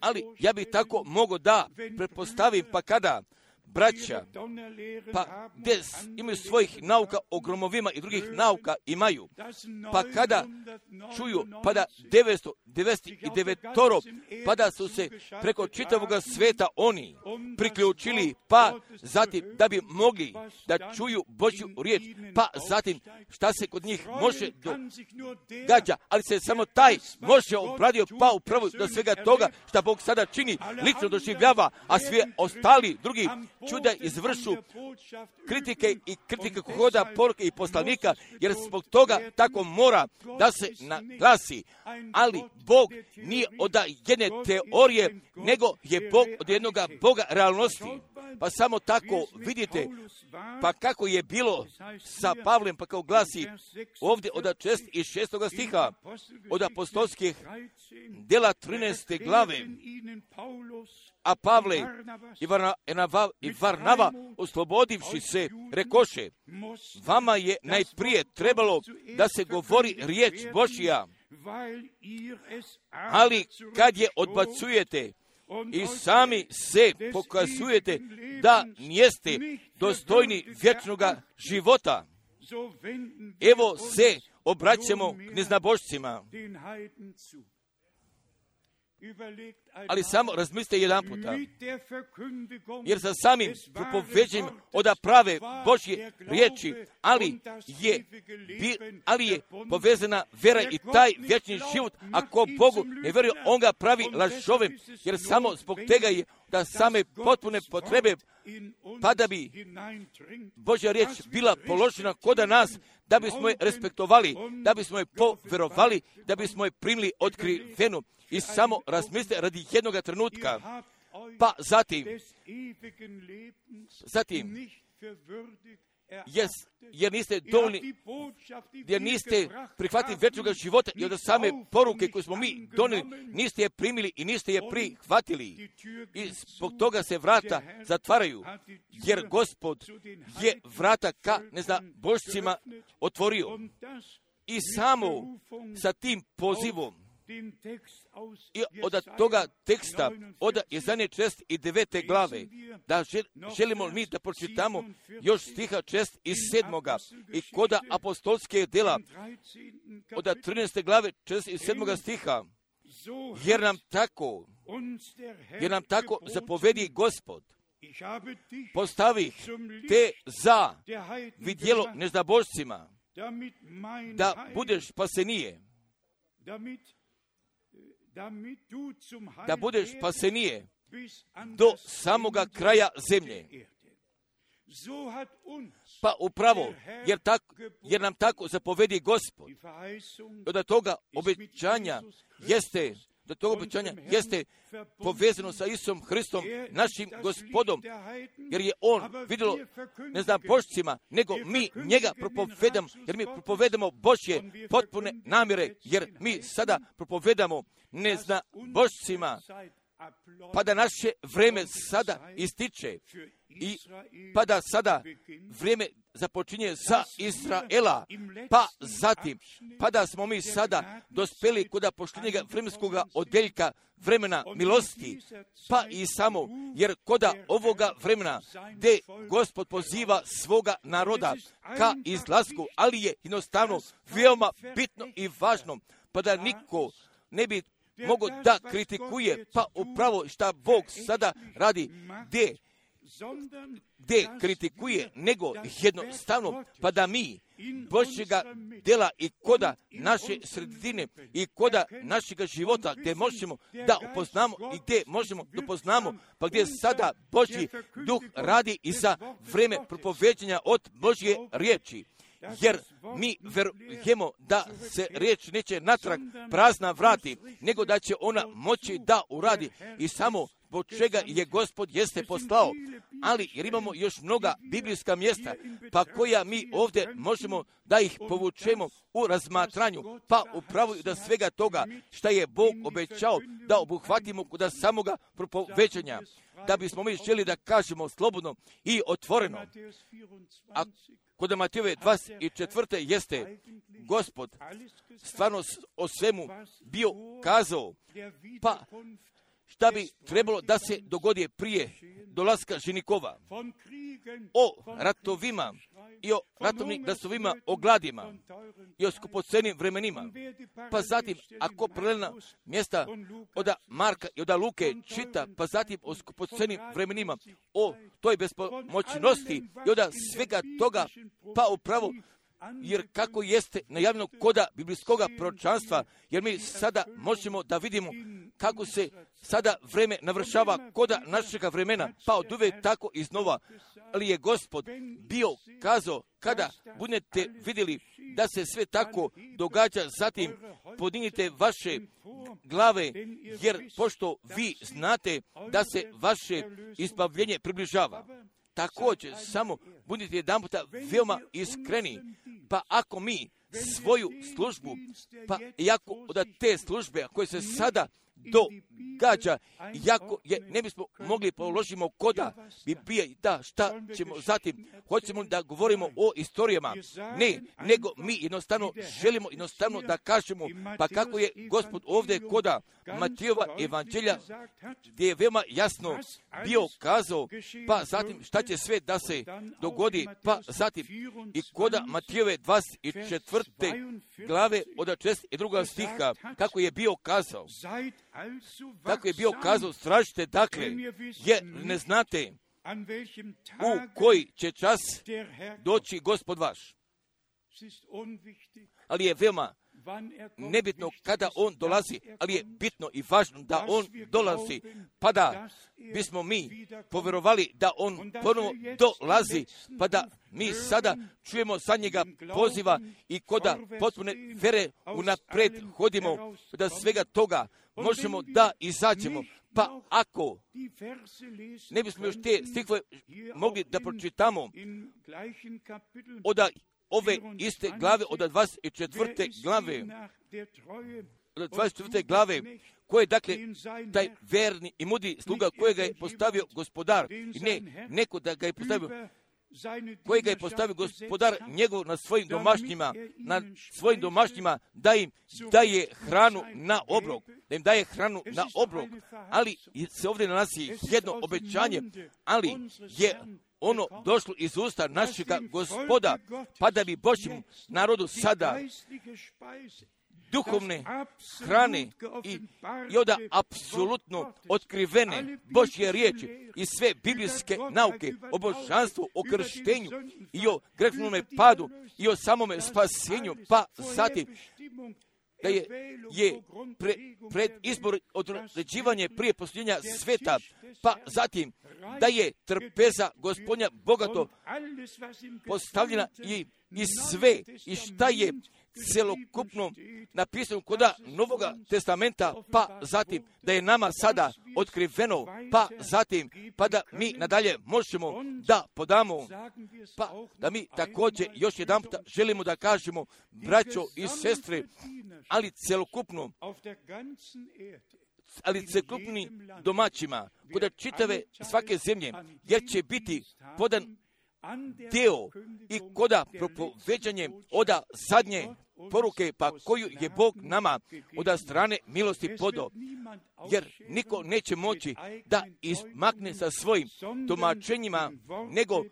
ali ja bih tako mogo da pretpostavim pa kada braća pa gdje imaju svojih nauka o gromovima i drugih nauka imaju, pa kada 999 čuju, pa da 999 pa da su se preko čitavog sveta oni priključili, pa zatim da bi mogli da čuju Božju riječ, pa zatim šta se kod njih može događa, ali se samo taj može obradio pa upravo do svega toga što Bog sada čini, lično doživljava, a svi ostali drugi čuda izvršu kritike i kritike kohoda, poruke i poslanika, jer zbog toga tako mora da se naglasi. Ali Bog nije od jedne teorije, nego je Bog od jednog Boga realnosti. Pa samo tako vidite, pa kako je bilo sa Pavlem, pa kao glasi ovdje od čest i šestoga stiha, od apostolskih dela 13. glave, a Pavle i, Varna, i Varnava, oslobodivši se, rekoše, vama je najprije trebalo da se govori riječ Božja, ali kad je odbacujete i sami se pokazujete da nijeste dostojni vječnoga života, evo se obraćamo k neznabošcima. Ali samo razmislite jedan puta, jer sa samim propoveđenjem od prave Božje riječi, ali je, ali je povezana vera i taj vječni život, ako Bogu ne vjeruje, on ga pravi lažovem, jer samo zbog tega je da same potpune potrebe, pa da bi Božja riječ bila položena kod nas, da bismo je respektovali, da bismo je poverovali, da bismo je primili otkrivenu i samo razmisle radi jednog trenutka, pa zatim, zatim, jes, jer niste dovoljni, jer niste prihvatili večnog života i od same poruke koje smo mi donijeli, niste je primili i niste je prihvatili. I zbog toga se vrata zatvaraju, jer gospod je vrata ka, ne znam, božcima otvorio. I samo sa tim pozivom, i od toga teksta, od Jezanje čest i devete glave, da želimo mi da pročitamo još stiha čest iz sedmoga? i koda apostolske dela od 13. glave čest iz sedmoga stiha, jer nam tako, jer nam tako zapovedi gospod, postavi te za vidjelo neznabožcima, da budeš spasenije, da budeš spasenije do samoga kraja zemlje. Pa upravo, jer, tako, jer nam tako zapovedi gospod. Od toga obećanja jeste, do toga obećanja jeste povezano sa Isom Hristom, našim gospodom, jer je on vidjelo, ne znam, božcima, nego mi njega propovedamo, jer mi propovedamo Božje potpune namjere, jer mi sada propovedamo ne zna božcima, pa da naše vreme sada ističe i pa da sada vrijeme započinje za Izraela, pa zatim, pa da smo mi sada dospeli kod poštenjega vremenskog odeljka vremena milosti, pa i samo, jer koda ovoga vremena, gdje Gospod poziva svoga naroda ka izlasku, ali je jednostavno veoma bitno i važno, pa da niko ne bi mogu da kritikuje, pa upravo šta Bog sada radi, gdje gdje kritikuje, nego jednostavno, pa da mi Božjega dela i koda naše sredine i koda našega života gdje možemo da upoznamo i gdje možemo da upoznamo, pa gdje sada Božji duh radi i za vreme propoveđenja od Božje riječi jer mi verujemo da se riječ neće natrag prazna vrati, nego da će ona moći da uradi i samo zbog čega je gospod jeste poslao, ali jer imamo još mnoga biblijska mjesta, pa koja mi ovdje možemo da ih povučemo u razmatranju, pa upravo da svega toga što je Bog obećao da obuhvatimo kod samoga propovećanja, da bismo mi želi da kažemo slobodno i otvoreno. A kod Matijeve 24. jeste gospod stvarno o svemu bio kazao, pa šta bi trebalo da se dogodi prije dolaska ženikova, o ratovima i o ratovnim glasovima, o gladima i o skupocenim vremenima. Pa zatim, ako prelena mjesta od Marka i od Luke čita, pa zatim o skupocenim vremenima, o toj bespomoćnosti i od svega toga, pa upravo jer kako jeste najavljeno koda biblijskoga pročanstva, jer mi sada možemo da vidimo kako se sada vreme navršava koda našega vremena, pa od uvek tako iznova. Ali je gospod bio kazao, kada budete vidjeli da se sve tako događa, zatim podignite vaše glave, jer pošto vi znate da se vaše izbavljenje približava. Također, samo budite jedan puta veoma iskreni, pa ako mi svoju službu, pa iako od te službe koje se sada događa, iako je ne bismo mogli položimo koda bi bije da šta ćemo zatim, hoćemo da govorimo o istorijama, ne, nego mi jednostavno želimo jednostavno da kažemo, pa kako je gospod ovdje koda Matijova evanđelja, gdje je veoma jasno bio kazao, pa zatim šta će sve da se dogodi, pa zatim i koda Matijove 24. glave od 62. stiha, kako je bio kazao, kako je bio kazao, stražite dakle, jer ne znate u koji će čas doći gospod vaš. Ali je veoma nebitno kada on dolazi, ali je bitno i važno da on dolazi, pa da bismo mi povjerovali da on ponovo dolazi, pa da mi sada čujemo sa njega poziva i koda potpune vere unapred hodimo, da svega toga možemo da izađemo. Pa ako ne bismo još te stikve mogli da pročitamo od ove iste glave, od 24. glave, od 24. glave, koje dakle taj verni i mudi sluga kojega je postavio gospodar i ne neko da ga je postavio kojega je postavio gospodar njegov na svojim domašnjima, na svojim domašnjima da im daje hranu na obrok, da im daje hranu na obrok, ali se ovdje nalazi jedno obećanje, ali je ono došlo iz usta našega gospoda, pa da bi Božjem narodu sada duhovne hrane i, i onda apsolutno otkrivene Božje riječi i sve biblijske nauke o božanstvu, o krštenju i o grehnome padu i o samome spasenju, pa zatim da je, je pre, pred izbor određivanje prije posljednja sveta, pa zatim da je trpeza gospodnja bogato postavljena i, i sve i šta je celokupno napisano koda Novoga testamenta, pa zatim da je nama sada otkriveno, pa zatim pa da mi nadalje možemo da podamo, pa da mi također još jedan puta želimo da kažemo, braćo i sestre, ali celokupno ali celokupni domaćima, kod čitave svake zemlje, jer će biti podan deo i koda propoveđanje oda zadnje poruke pa koju je Bog nama od strane milosti podao. Jer niko neće moći da izmakne sa svojim tumačenjima, nego,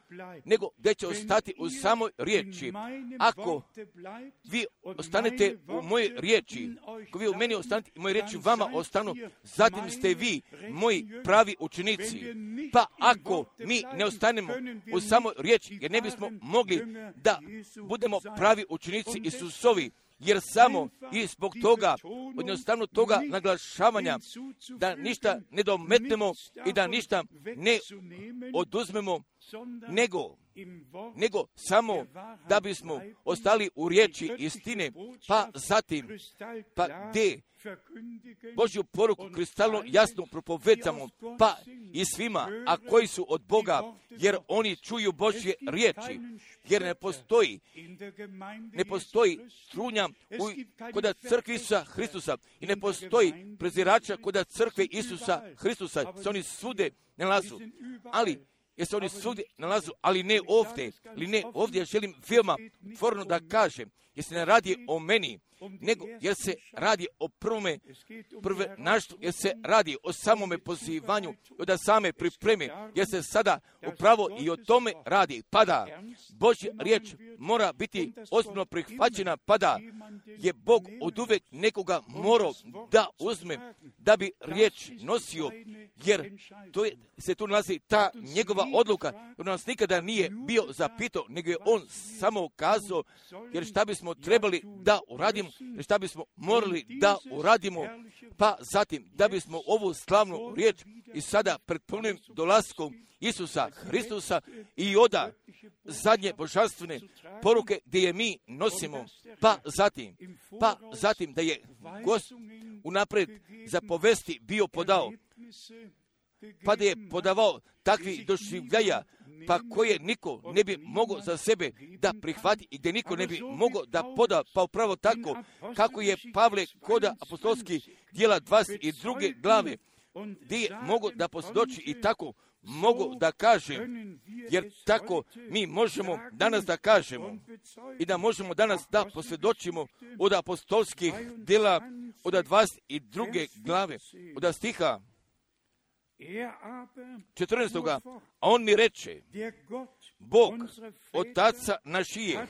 nego da će ostati u samoj riječi. Ako vi ostanete u mojoj riječi, ako vi u meni ostanete moje riječi vama ostanu, zatim ste vi moji pravi učenici. Pa ako mi ne ostanemo u samoj riječi, jer ne bismo mogli da budemo pravi učenici Isusovi, jer samo i zbog toga, jednostavno toga naglašavanja, da ništa ne dometnemo i da ništa ne oduzmemo, nego, nego samo da bismo ostali u riječi istine, pa zatim, pa gdje Božju poruku kristalno jasno propovedamo, pa i svima, a koji su od Boga, jer oni čuju Božje riječi, jer ne postoji, ne postoji trunja u, kod crkvi Isusa Hristusa i ne postoji prezirača kod crkve Isusa Hristusa, se oni svude nalazu, ali jer se oni svugdje nalazu, ali ne ovdje, ali ne ovdje, ja želim veoma tvorno da kažem, jer se ne radi o meni, nego jer se radi o prvome prve naštvu, jer se radi o samome pozivanju, od same pripreme, jer se sada upravo i o tome radi. Pada, Božja riječ mora biti ozbiljno prihvaćena, pada. Je Bog od uvek nekoga morao da uzme, da bi riječ nosio, jer to je, se tu nalazi ta njegova odluka, on nas nikada nije bio zapitao, nego je on samo kazao, jer šta bismo trebali da uradimo, šta bismo morali da uradimo, pa zatim da bismo ovu slavnu riječ i sada pred punim dolaskom Isusa Hristusa i oda zadnje božanstvene poruke gdje je mi nosimo, pa zatim, pa zatim da je gost unapred za povesti bio podao, pa da je podavao takvi doživljaja, pa koje niko ne bi mogao za sebe da prihvati i gdje niko ne bi mogao da poda, pa upravo tako kako je Pavle koda apostolski dijela 22. glave, gdje je mogo da posvjedoči i tako mogu da kažem, jer tako mi možemo danas da kažemo i da možemo danas da posvjedočimo od apostolskih dela od 22. glave, od stiha 14. A on mi reče, Bog, otaca našije,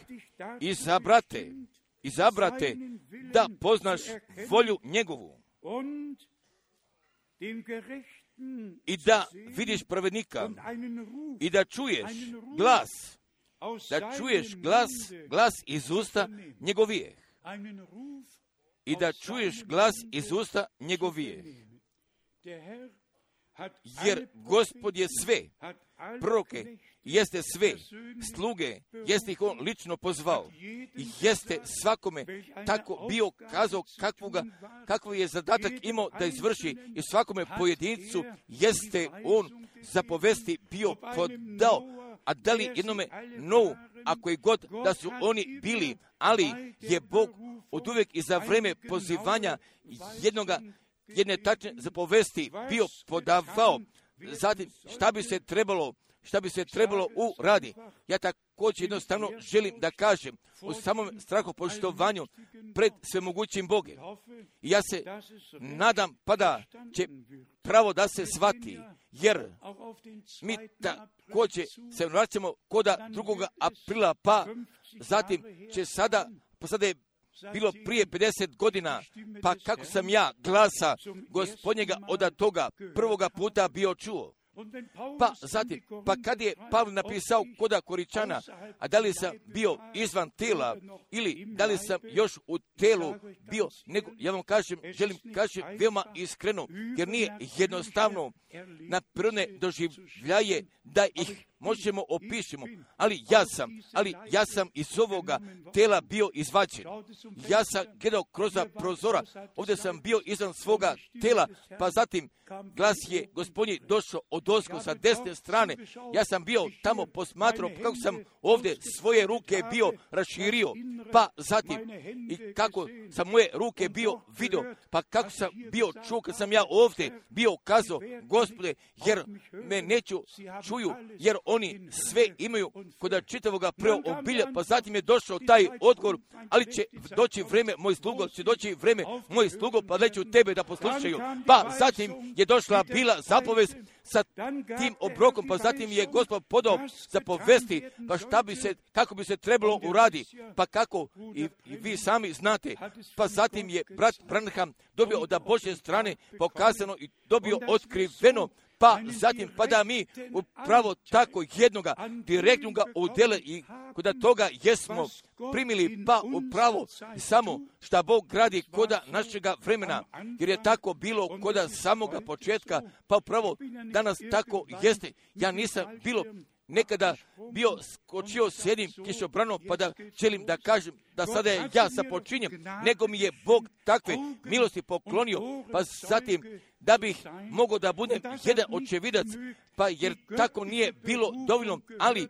izabrate, izabrate da poznaš volju njegovu i da vidiš pravednika i da čuješ glas, da čuješ glas, glas iz usta njegovije i da čuješ glas iz usta njegovije. Jer gospod je sve, proke, jeste sve, sluge, jeste ih on lično pozvao. I jeste svakome tako bio kazao kakvoga, kakvo je zadatak imao da izvrši. i svakome pojedincu jeste on zapovesti bio podao, a da li jednome novu, ako je god da su oni bili, ali je Bog od uvijek i za vreme pozivanja jednoga jedne tačne zapovesti bio podavao, zatim šta bi se trebalo šta bi se trebalo u radi. Ja također jednostavno želim da kažem u samom strahopoštovanju pred svemogućim Bogem. I ja se nadam pa da će pravo da se svati, jer mi također se vraćamo koda drugoga aprila, pa zatim će sada, pa sada je bilo prije 50 godina, pa kako sam ja glasa gospodnjega od toga prvoga puta bio čuo. Pa zatim, pa kad je Pavle napisao koda Koričana, a da li sam bio izvan tela ili da li sam još u telu bio, nego ja vam kažem, želim kažem veoma iskreno, jer nije jednostavno na prvne doživljaje da ih možemo opišemo, ali ja sam, ali ja sam iz ovoga tela bio izvađen. Ja sam gledao kroz prozora, ovdje sam bio izvan svoga tela, pa zatim glas je gospodin došao od osko sa desne strane. Ja sam bio tamo posmatrao kako sam ovdje svoje ruke bio raširio, pa zatim i kako sam moje ruke bio vidio, pa kako sam bio čuo kad sam ja ovdje bio kazao, gospode, jer me neću čuju, jer oni sve imaju kod čitavoga preobilja, pa zatim je došao taj odgovor, ali će doći vreme, moj slugo, će doći vreme, moj slugo, pa neću tebe da poslušaju. Pa zatim je došla bila zapovest sa tim obrokom, pa zatim je gospod podao za povesti, pa šta bi se, kako bi se trebalo uradi, pa kako i, i vi sami znate, pa zatim je brat Branham dobio od Božje strane pokazano i dobio otkriveno pa zatim pa da mi upravo tako jednoga direktnoga udjela i kod toga jesmo primili pa upravo samo šta Bog gradi koda našega vremena, jer je tako bilo koda samoga početka, pa upravo danas tako jeste. Ja nisam bilo nekada bio skočio s jednim kišobranom pa da želim da kažem da sada ja započinjem, nego mi je Bog takve milosti poklonio, pa zatim da bih mogao da budem jedan očevidac, pa jer tako nije bilo dovoljno, ali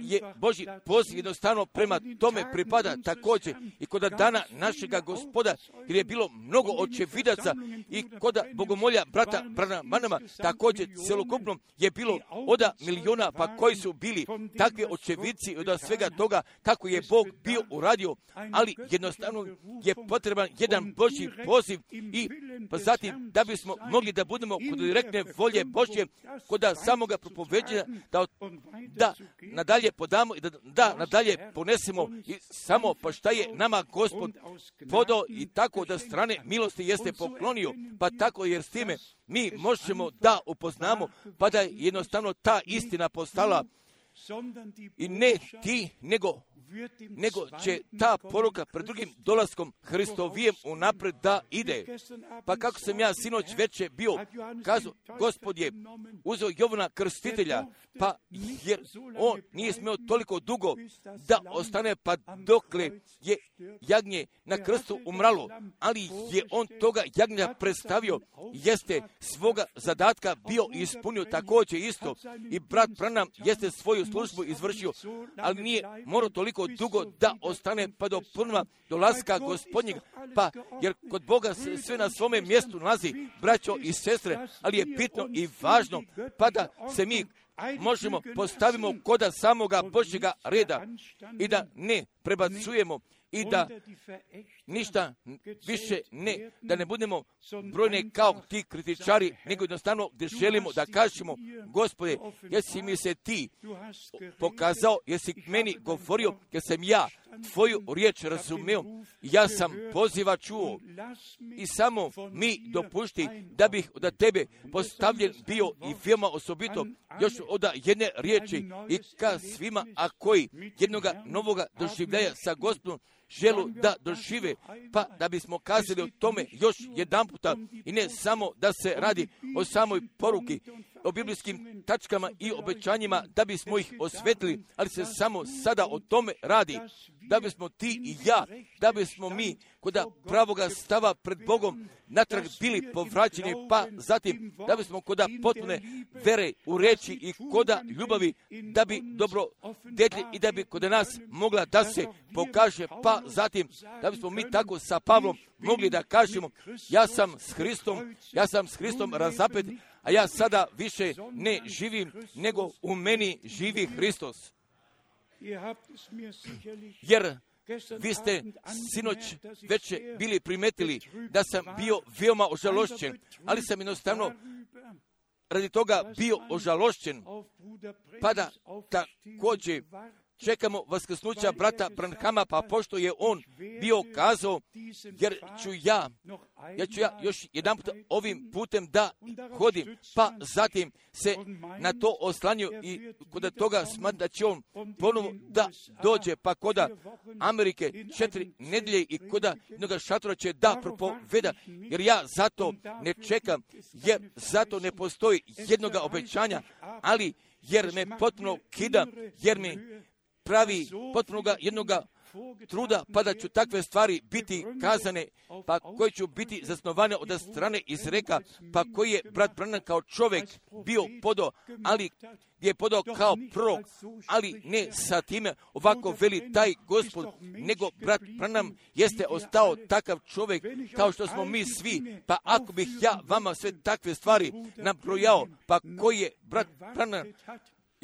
je Boži poziv jednostavno prema tome pripada također i kod dana našega gospoda, jer je bilo mnogo očevidaca i kod bogomolja brata Branamanama također celokupno je bilo oda miliona pa koji su bili takvi očevici od svega toga kako je Bog bio uradio, ali jednostavno je potreban jedan Boži poziv i pa zatim da bismo mogli da budemo kod direktne volje Božje, kod samoga propoveđenja da, da nadalje podamo i da, da nadalje ponesemo i samo pa šta je nama gospod podao i tako da strane milosti jeste poklonio, pa tako jer s time mi možemo da upoznamo, pa da je jednostavno ta istina postala i ne ti, nego nego će ta poruka pred drugim dolaskom Hristovijem unapred da ide. Pa kako sam ja sinoć veće bio kazao, gospod je uzeo Jovana krstitelja, pa jer on nije smio toliko dugo da ostane, pa dokle je jagnje na krstu umralo, ali je on toga jagnja predstavio, jeste svoga zadatka bio ispunio također isto. i brat Branham jeste svoju službu izvršio, ali nije morao toliko dugo da ostane pa do punva dolaska gospodnjeg, pa jer kod Boga se sve na svome mjestu nalazi, braćo i sestre, ali je bitno i važno pa da se mi možemo postavimo koda samoga Božjega reda i da ne prebacujemo i da ništa više ne, da ne budemo brojne kao ti kritičari, nego jednostavno gdje želimo da kažemo, gospode, jesi mi se ti pokazao, jesi meni govorio, jer sam ja tvoju riječ razumio, ja sam poziva čuo i samo mi dopušti da bih od tebe postavljen bio i veoma osobito još od jedne riječi i ka svima, a koji jednoga novoga doživljaja sa gospodom želu da dožive, pa da bismo kazali o tome još jedan puta i ne samo da se radi o samoj poruki, o biblijskim tačkama i obećanjima da bismo ih osvetili, ali se samo sada o tome radi, da bismo ti i ja, da bismo mi kod pravoga stava pred Bogom natrag bili povraćeni, pa zatim da bismo kod potpune vere u reći i koda ljubavi, da bi dobro detlji i da bi kod nas mogla da se pokaže, pa zatim da bismo mi tako sa Pavlom mogli da kažemo, ja sam s Hristom, ja sam s Hristom razapet, a ja sada više ne živim, nego u meni živi Hristos. Jer vi ste sinoć već bili primetili da sam bio veoma ožalošćen, ali sam jednostavno radi toga bio ožalošćen, pa da također čekamo vaskrsnuća brata Branhama, pa pošto je on bio kazao, jer ću ja, ja ću ja još jedan put ovim putem da hodim, pa zatim se na to oslanju i kod toga smatram da će on ponovo da dođe, pa koda Amerike četiri nedelje i koda jednoga šatora će da propoveda, jer ja zato ne čekam, jer zato ne postoji jednoga obećanja, ali jer me potpuno kida, jer mi pravi potpunoga jednoga truda, pa da ću takve stvari biti kazane, pa koje ću biti zasnovane od strane iz reka, pa koji je brat Branham kao čovjek bio podo, ali je podao kao prorok, ali ne sa time ovako veli taj gospod, nego brat Branham jeste ostao takav čovjek kao što smo mi svi, pa ako bih ja vama sve takve stvari nabrojao, pa koji je brat Branham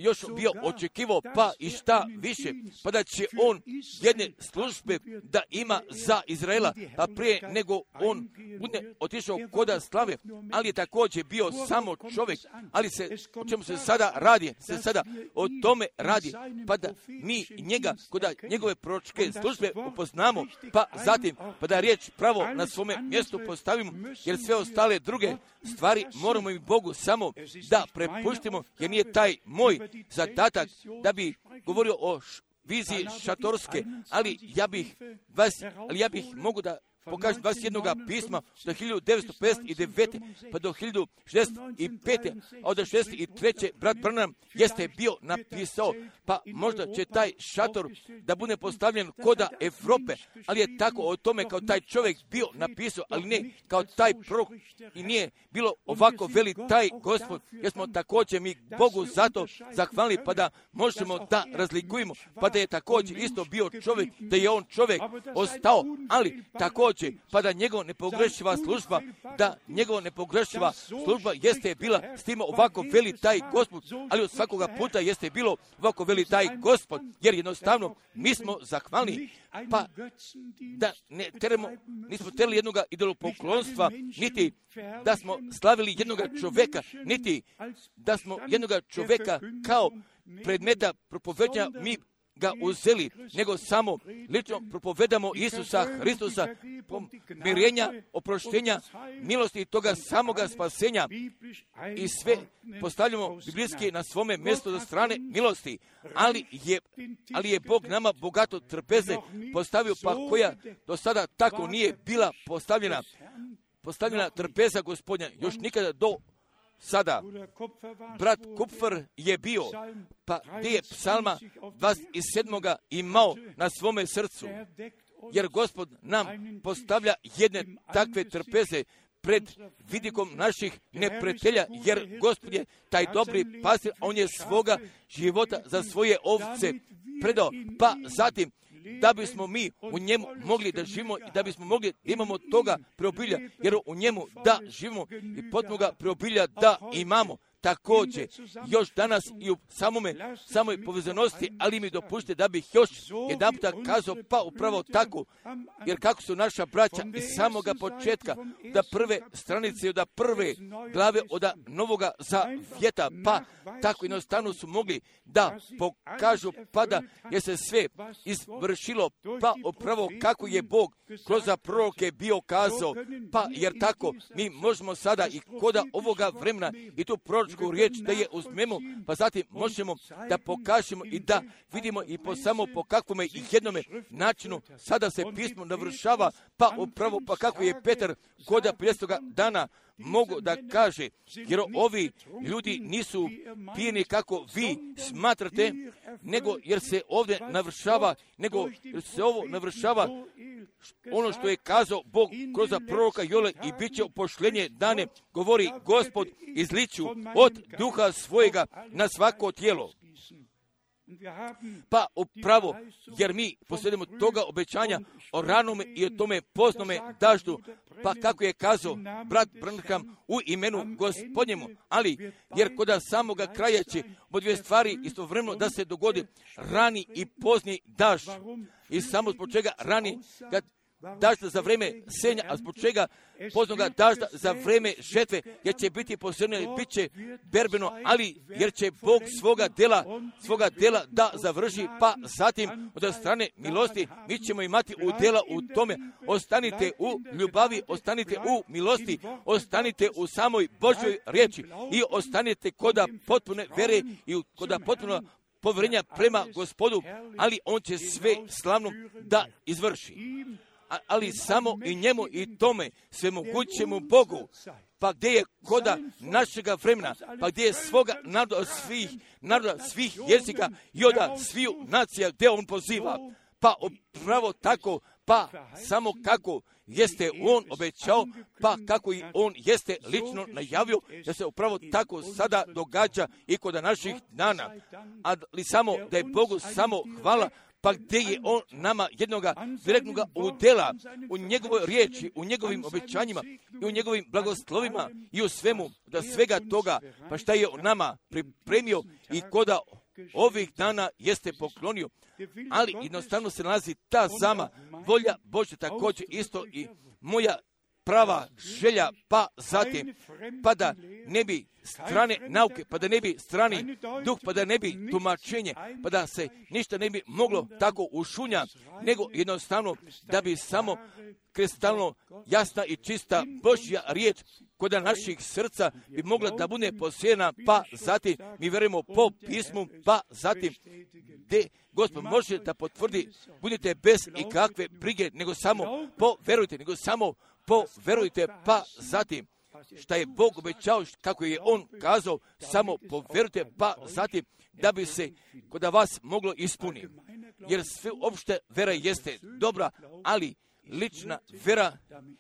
još bio očekivao pa i šta više, pa da će on jedne službe da ima za Izraela, pa prije nego on bude otišao koda slave, ali je također bio samo čovjek, ali se, o čemu se sada radi, se sada o tome radi, pa da mi njega, koda njegove proročke službe upoznamo, pa zatim, pa da riječ pravo na svome mjestu postavimo, jer sve ostale druge stvari moramo i Bogu samo da prepuštimo, jer nije taj moj zadatak da bi govorio o viziji šatorske, ali ja bih vas, ali ja bih mogu da pokažem 21. pisma do 1959. pa do 1965. a od 63. brat Branham jeste bio napisao, pa možda će taj šator da bude postavljen koda Evrope, ali je tako o tome kao taj čovjek bio napisao, ali ne kao taj prorok i nije bilo ovako veli taj gospod, jer smo također mi Bogu zato zahvalili, pa da možemo da razlikujemo, pa da je također isto bio čovjek, da je on čovjek ostao, ali također, pa da njegov nepogrešiva služba, da njegov nepogrešiva služba jeste bila s tim ovako veli taj gospod, ali od svakoga puta jeste bilo ovako veli taj gospod, jer jednostavno mi smo zahvalni, pa da ne teremo, nismo terali jednog idolopoklonstva, niti da smo slavili jednog čovjeka, niti da smo jednog čovjeka kao predmeta propoveđanja mi ga uzeli, nego samo lično propovedamo Isusa Hristusa, mirenja, oproštenja, milosti toga samoga spasenja. I sve postavljamo biblijski na svome mjestu za strane milosti, ali je, ali je Bog nama bogato trpeze postavio, pa koja do sada tako nije bila postavljena, postavljena trpeza gospodnja, još nikada do sada. Brat Kupfer je bio, pa gdje je psalma 27. imao na svome srcu, jer gospod nam postavlja jedne takve trpeze pred vidikom naših neprijatelja, jer gospod je taj dobri pasir, on je svoga života za svoje ovce predao, pa zatim da bismo mi u njemu mogli da živimo i da bismo mogli da imamo toga preobilja, jer u njemu da živimo i potpuno ga preobilja da imamo također još danas i u samome, samoj povezanosti, ali mi dopušte da bih još jedan puta kazao pa upravo tako, jer kako su naša braća iz samoga početka, da prve stranice, da prve glave od novoga zavjeta, pa tako jednostavno su mogli da pokažu, pa da je se sve izvršilo, pa upravo kako je Bog kroz proroke bio kazao, pa jer tako mi možemo sada i koda ovoga vremena i tu proročku riječ da je uzmemo, pa zatim možemo da pokažemo i da vidimo i po samo po kakvome i jednome načinu sada se pismo navršava, pa upravo pa kako je Petar koda 50. dana mogu da kaže, jer ovi ljudi nisu pijeni kako vi smatrate, nego jer se ovdje navršava, nego jer se ovo navršava ono što je kazao Bog kroz proroka Jole i bit će pošljenje dane, govori gospod izliću od duha svojega na svako tijelo. Pa upravo, jer mi posljedimo toga obećanja o ranome i o tome poznome daždu, pa kako je kazao brat Branham u imenu gospodnjemu, ali jer kod samoga kraja će od dvije stvari istovremeno da se dogodi rani i pozni daž. I samo zbog čega rani, kad dažda za vreme senja, a zbog čega poznoga dažda za vreme žetve, jer će biti posebno, bit će berbeno, ali jer će Bog svoga dela, svoga dela da završi, pa zatim od strane milosti mi ćemo imati u dela u tome. Ostanite u ljubavi, ostanite u milosti, ostanite u samoj Božoj riječi i ostanite koda potpune vere i koda potpuno povjerenja prema gospodu, ali on će sve slavno da izvrši ali samo i njemu i tome svemogućemu Bogu. Pa gdje je koda našega vremena, pa gdje je svoga naroda svih, naroda svih jezika i oda sviju nacija gdje on poziva. Pa upravo tako, pa samo kako jeste on obećao, pa kako i on jeste lično najavio, da se upravo tako sada događa i kod naših dana. Ali samo da je Bogu samo hvala, pa gdje je on nama jednoga direktnog udela u njegovoj riječi, u njegovim obećanjima i u njegovim blagoslovima i u svemu, da svega toga, pa šta je on nama pripremio i koda ovih dana jeste poklonio, ali jednostavno se nalazi ta sama volja Bože također isto i moja prava želja, pa zatim, pa da ne bi strane nauke, pa da ne bi strani duh, pa da ne bi tumačenje, pa da se ništa ne bi moglo tako ušunja, nego jednostavno da bi samo kristalno jasna i čista Božja riječ kod naših srca bi mogla da bude posjena, pa zatim mi verujemo po pismu, pa zatim gdje Gospod može da potvrdi, budite bez ikakve brige, nego samo poverujte, nego samo poverujte, pa zatim šta je Bog obećao, kako je On kazao, samo poverujte, pa zatim da bi se kod vas moglo ispuniti. Jer sve opšte vera jeste dobra, ali lična vera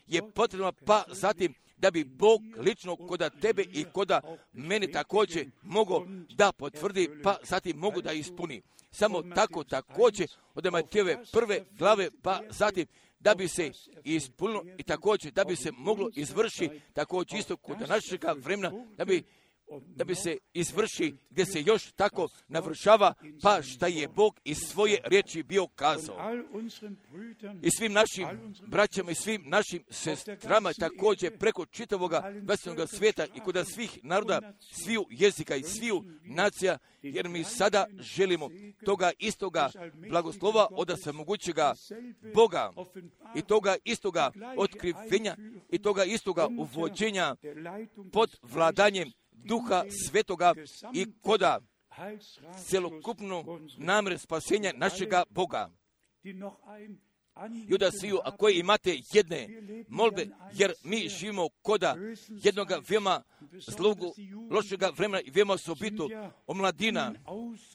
je potrebna, pa zatim da bi Bog lično koda tebe i koda mene također mogo da potvrdi, pa zatim mogu da ispuni. Samo tako također od Matijeve prve glave, pa zatim da bi se ispunilo i također da bi se moglo izvrši također isto kod našega vremena, da bi da bi se izvrši gdje se još tako navršava, pa šta je Bog iz svoje riječi bio kazao. I svim našim braćama i svim našim sestrama također preko čitavoga vesnog svijeta i kod svih naroda, sviju jezika i sviju nacija, jer mi sada želimo toga istoga blagoslova od mogućega Boga i toga istoga otkrivenja i toga istoga uvođenja pod vladanjem duha svetoga i koda celokupnu namre spasenja našega Boga. I da sviju, a koji imate jedne molbe, jer mi živimo koda jednoga veoma zlogu, lošega vremena i veoma sobitu omladina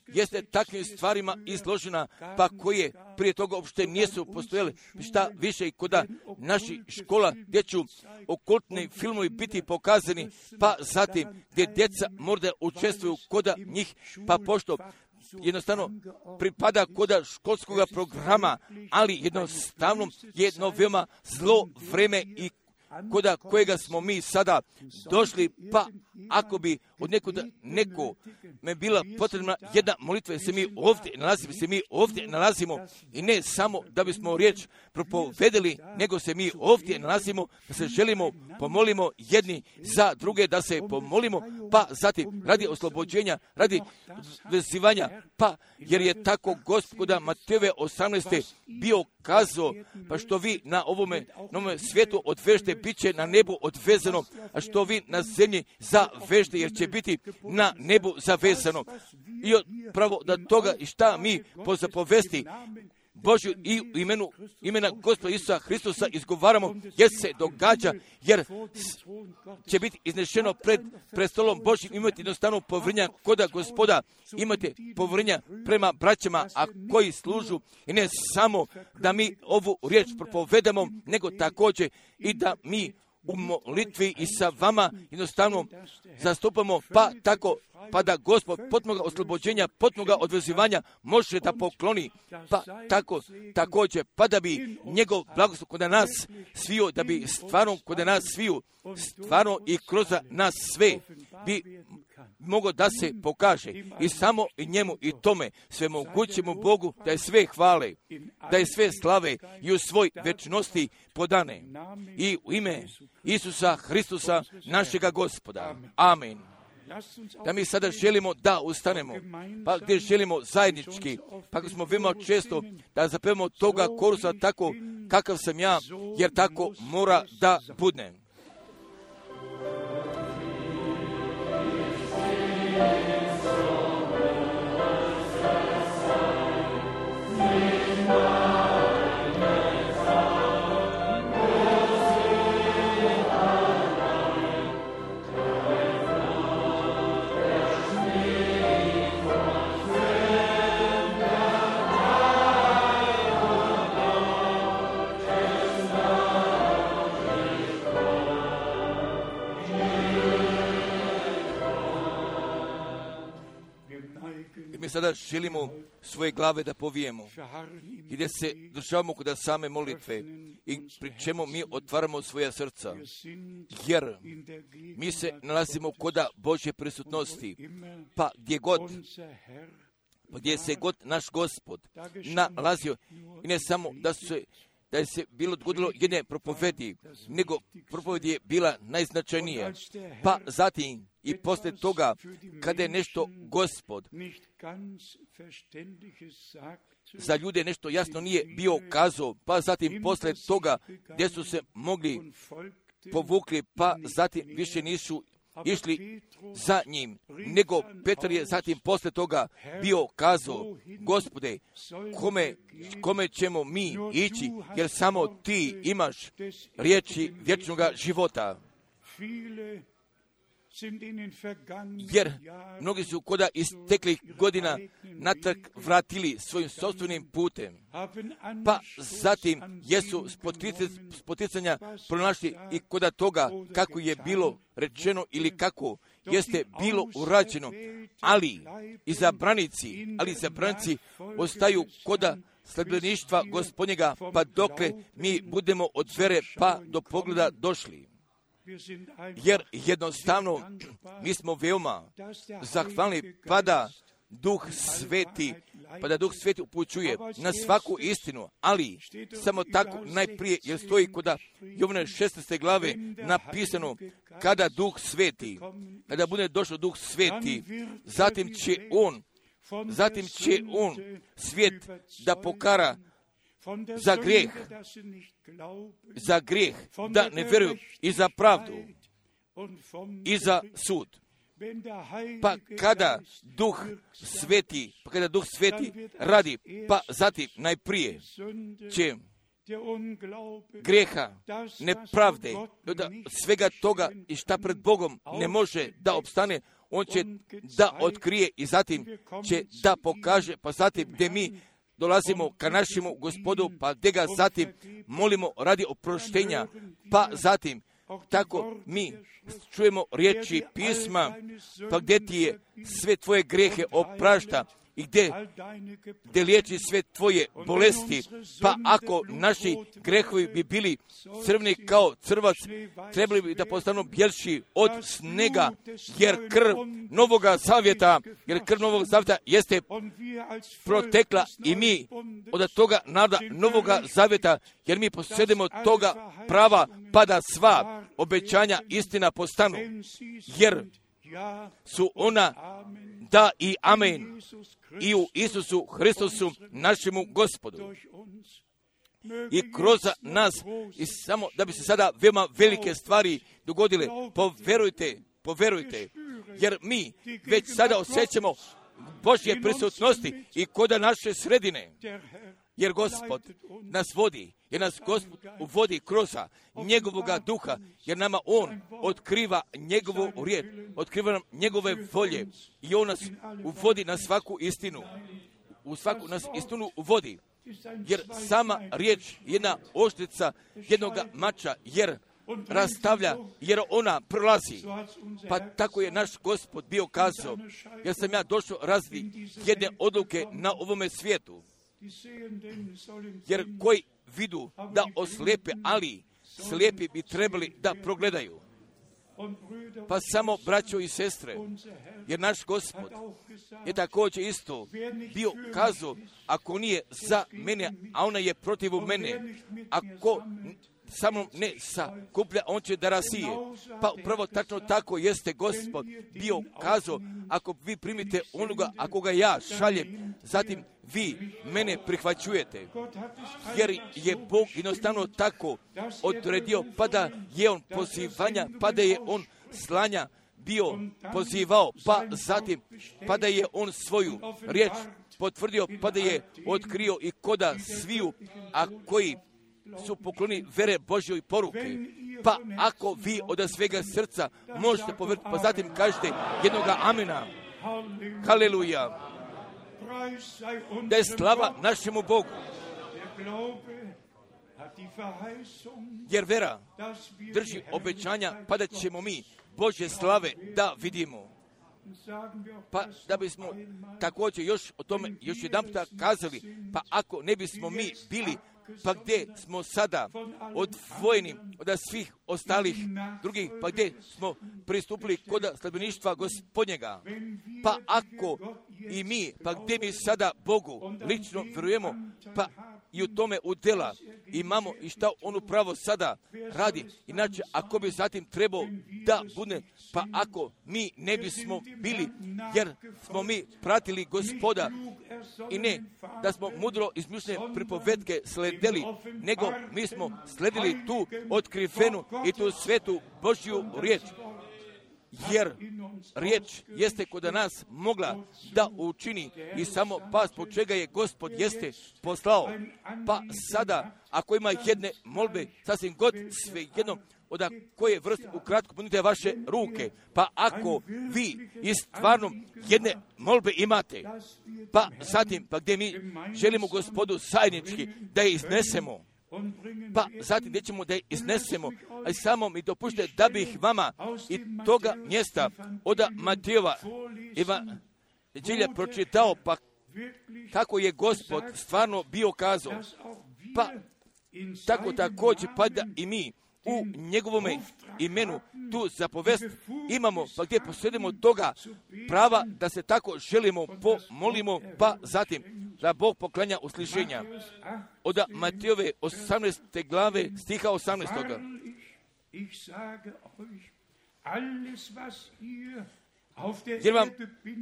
jeste takvim stvarima izložena, pa koje prije toga uopšte nisu postojale. Šta više i koda naši škola, gdje ću okultni filmovi biti pokazani, pa zatim gdje djeca možda učestvuju koda njih, pa pošto jednostavno pripada koda školskog programa, ali jednostavno jedno veoma zlo vreme i koda kojega smo mi sada došli, pa ako bi od nekuda neko me bila potrebna jedna molitva, jer se mi ovdje nalazimo, se mi ovdje nalazimo i ne samo da bismo riječ propovedeli, nego se mi ovdje nalazimo, da se želimo, pomolimo jedni za druge, da se pomolimo, pa zatim radi oslobođenja, radi vezivanja, pa jer je tako gospoda Mateve 18. bio kazao, pa što vi na ovome, na ovome svijetu odvežete, bit će na nebu odvezano, a što vi na zemlji zavežete, jer će biti na nebu zavezano. I pravo da toga i šta mi po zapovesti Božju i imenu, imena Gospoda Isusa Hristusa izgovaramo jer se događa, jer će biti iznešeno pred prestolom Božjim imati jednostavno povrnja koda gospoda, imate povrnja prema braćama, a koji služu i ne samo da mi ovu riječ propovedamo, nego također i da mi u molitvi i sa vama jednostavno zastupamo, pa tako, pa da gospod potmoga oslobođenja, potmoga odvezivanja može da pokloni, pa tako, također, pa da bi njegov blagoslov kod nas svio, da bi stvarno kod nas sviju, stvarno i kroz nas sve bi mogo da se pokaže i samo i njemu i tome sve mogućemu Bogu da je sve hvale, da je sve slave i u svoj večnosti podane i u ime Isusa Hristusa našega gospoda. Amen. Da mi sada želimo da ustanemo, pa gdje želimo zajednički, pa smo veoma često da zapevamo toga korusa tako kakav sam ja, jer tako mora da budne. Mi sada želimo svoje glave da povijemo, im gdje se državamo kod same molitve i pri čemu mi otvaramo svoja srca, jer mi se nalazimo koda Božje prisutnosti, pa gdje god, pa gdje se god naš gospod nalazio, i ne samo da se da se bilo dogodilo jedne propovedi, nego propoved je bila najznačajnija. Pa zatim i poslije toga, kada je nešto gospod za ljude nešto jasno nije bio kazao, pa zatim poslije toga gdje su se mogli povukli, pa zatim više nisu išli za njim, nego Petar je zatim poslije toga bio kazao, gospode, kome, kome ćemo mi ići, jer samo ti imaš riječi vječnog života. Jer mnogi su koda isteklih godina natrag vratili svojim sobstvenim putem. Pa zatim jesu spoticanja pronašli i koda toga kako je bilo rečeno ili kako jeste bilo urađeno, ali izabranici, ali izabranici ostaju koda sledbeništva gospodnjega, pa dokle mi budemo od vere pa do pogleda došli. Jer jednostavno mi smo veoma zahvalni pa da Duh Sveti, pa da Duh Sveti upućuje na svaku istinu, ali samo tako najprije, jer stoji kod Jovne 16. glave napisano, kada Duh Sveti, kada bude došao Duh Sveti, zatim će On, zatim će On svijet da pokara za grijeh, za grijeh, da ne vjeruju i za pravdu. I za sud. Pa kada Duh Sveti, pa kada Duh Sveti radi, pa zatim najprije će greha, nepravde, da svega toga i šta pred Bogom ne može da opstane, on će da otkrije i zatim će da pokaže, pa zatim gdje mi dolazimo ka našemu gospodu, pa gdje ga zatim molimo radi oproštenja, pa zatim tako mi čujemo riječi pisma, pa gdje ti je sve tvoje grehe oprašta i gdje gdje liječi sve tvoje bolesti, pa ako naši grehovi bi bili crveni kao crvac, trebali bi da postanu bjelši od snega, jer krv novoga zavjeta, jer krv novog zavjeta jeste protekla i mi od toga nada novoga zavjeta, jer mi posjedimo toga prava, pa da sva obećanja istina postanu, jer su ona da i amen i u Isusu Hristusu našemu gospodu. i kroz nas i samo da bi se sada veoma velike stvari dogodile. Poverujte, poverujte, jer mi već sada osjećamo Božje prisutnosti i koda naše sredine, jer Gospod nas vodi, jer nas Gospod uvodi kroz njegovoga duha, jer nama On otkriva njegovu riječ, otkriva nam njegove volje i On nas uvodi na svaku istinu. U svaku nas istinu uvodi jer sama riječ je jedna oštrica jednoga mača, jer rastavlja, jer ona prolazi. Pa tako je naš gospod bio kazao, jer sam ja došao razvi jedne odluke na ovome svijetu, jer koji vidu da oslijepe, ali slijepi bi trebali da progledaju. Pa samo braćo i sestre, jer naš gospod je također isto bio kazao, ako nije za mene, a ona je protiv mene, ako sa mnom ne sakuplja, on će da rasije. Pa upravo tačno tako jeste gospod bio kazao, ako vi primite onoga, ako ga ja šaljem, zatim vi mene prihvaćujete. Jer je Bog jednostavno tako odredio, pa da je on pozivanja, pa da je on slanja bio pozivao, pa zatim, pa da je on svoju riječ potvrdio, pa da je otkrio i koda sviju, a koji su pokloni vere Božjoj poruke. Pa ako vi od svega srca možete povrti, pa zatim kažete jednoga amena, haleluja, da je slava našemu Bogu, jer vera drži obećanja, pa da ćemo mi Božje slave da vidimo. Pa da bismo također još o tome još jedan puta kazali, pa ako ne bismo mi bili pa gdje smo sada? Odvojeni od svih ostalih drugih, pa gdje smo pristupili kod sledbeništva gospodnjega, pa ako i mi, pa gdje mi sada Bogu lično vjerujemo, pa i u tome udjela imamo i šta on upravo sada radi. Inače, ako bi zatim trebao da bude, pa ako mi ne bismo bili, jer smo mi pratili gospoda i ne da smo mudro izmišljene pripovedke sledili, nego mi smo sledili tu otkrivenu i tu svetu Božju riječ jer riječ jeste kod nas mogla da učini i samo pas po čega je gospod jeste poslao. Pa sada, ako ima jedne molbe, sasvim god sve jedno, od koje vrste ukratko punite vaše ruke. Pa ako vi i stvarno jedne molbe imate, pa zatim, pa gdje mi želimo gospodu zajednički da je iznesemo, pa zatim gdje ćemo da je iznesemo, a samo mi dopušte da bih vama i toga mjesta od Matijeva Evanđelja pročitao, pa kako je gospod stvarno bio kazao, pa tako također pa da i mi u njegovome imenu tu zapovest imamo, pa gdje posjedimo toga prava da se tako želimo, pomolimo, pa zatim da Bog poklanja uslišenja. Od Matijove 18. glave stiha 18. Jer vam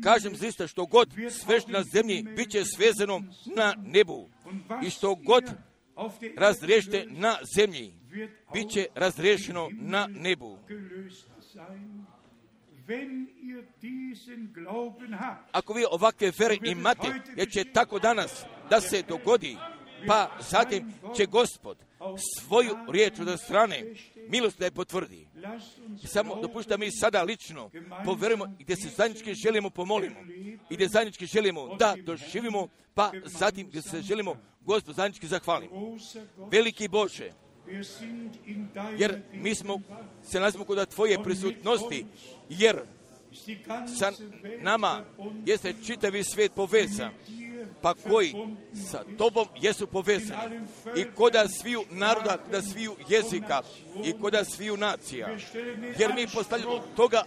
kažem zista što god sveš na zemlji bit će svezano na nebu i što god razriješite na zemlji bit će razriješeno na nebu. Ako vi ovakve vere imate, jer će tako danas da se dogodi, pa zatim će gospod svoju riječ od strane milost da je potvrdi. Samo dopušta mi sada lično poverujemo gdje se zajednički želimo pomolimo i gdje zajednički želimo da doživimo, pa zatim gdje se želimo gospod zajednički zahvalimo. Veliki Bože, jer mi smo, se nalazimo kod tvoje prisutnosti, jer sa nama jeste čitavi svijet povezan, pa koji sa tobom jesu povezani i koda sviju naroda, koda sviju jezika i koda sviju nacija. Jer mi postavljamo toga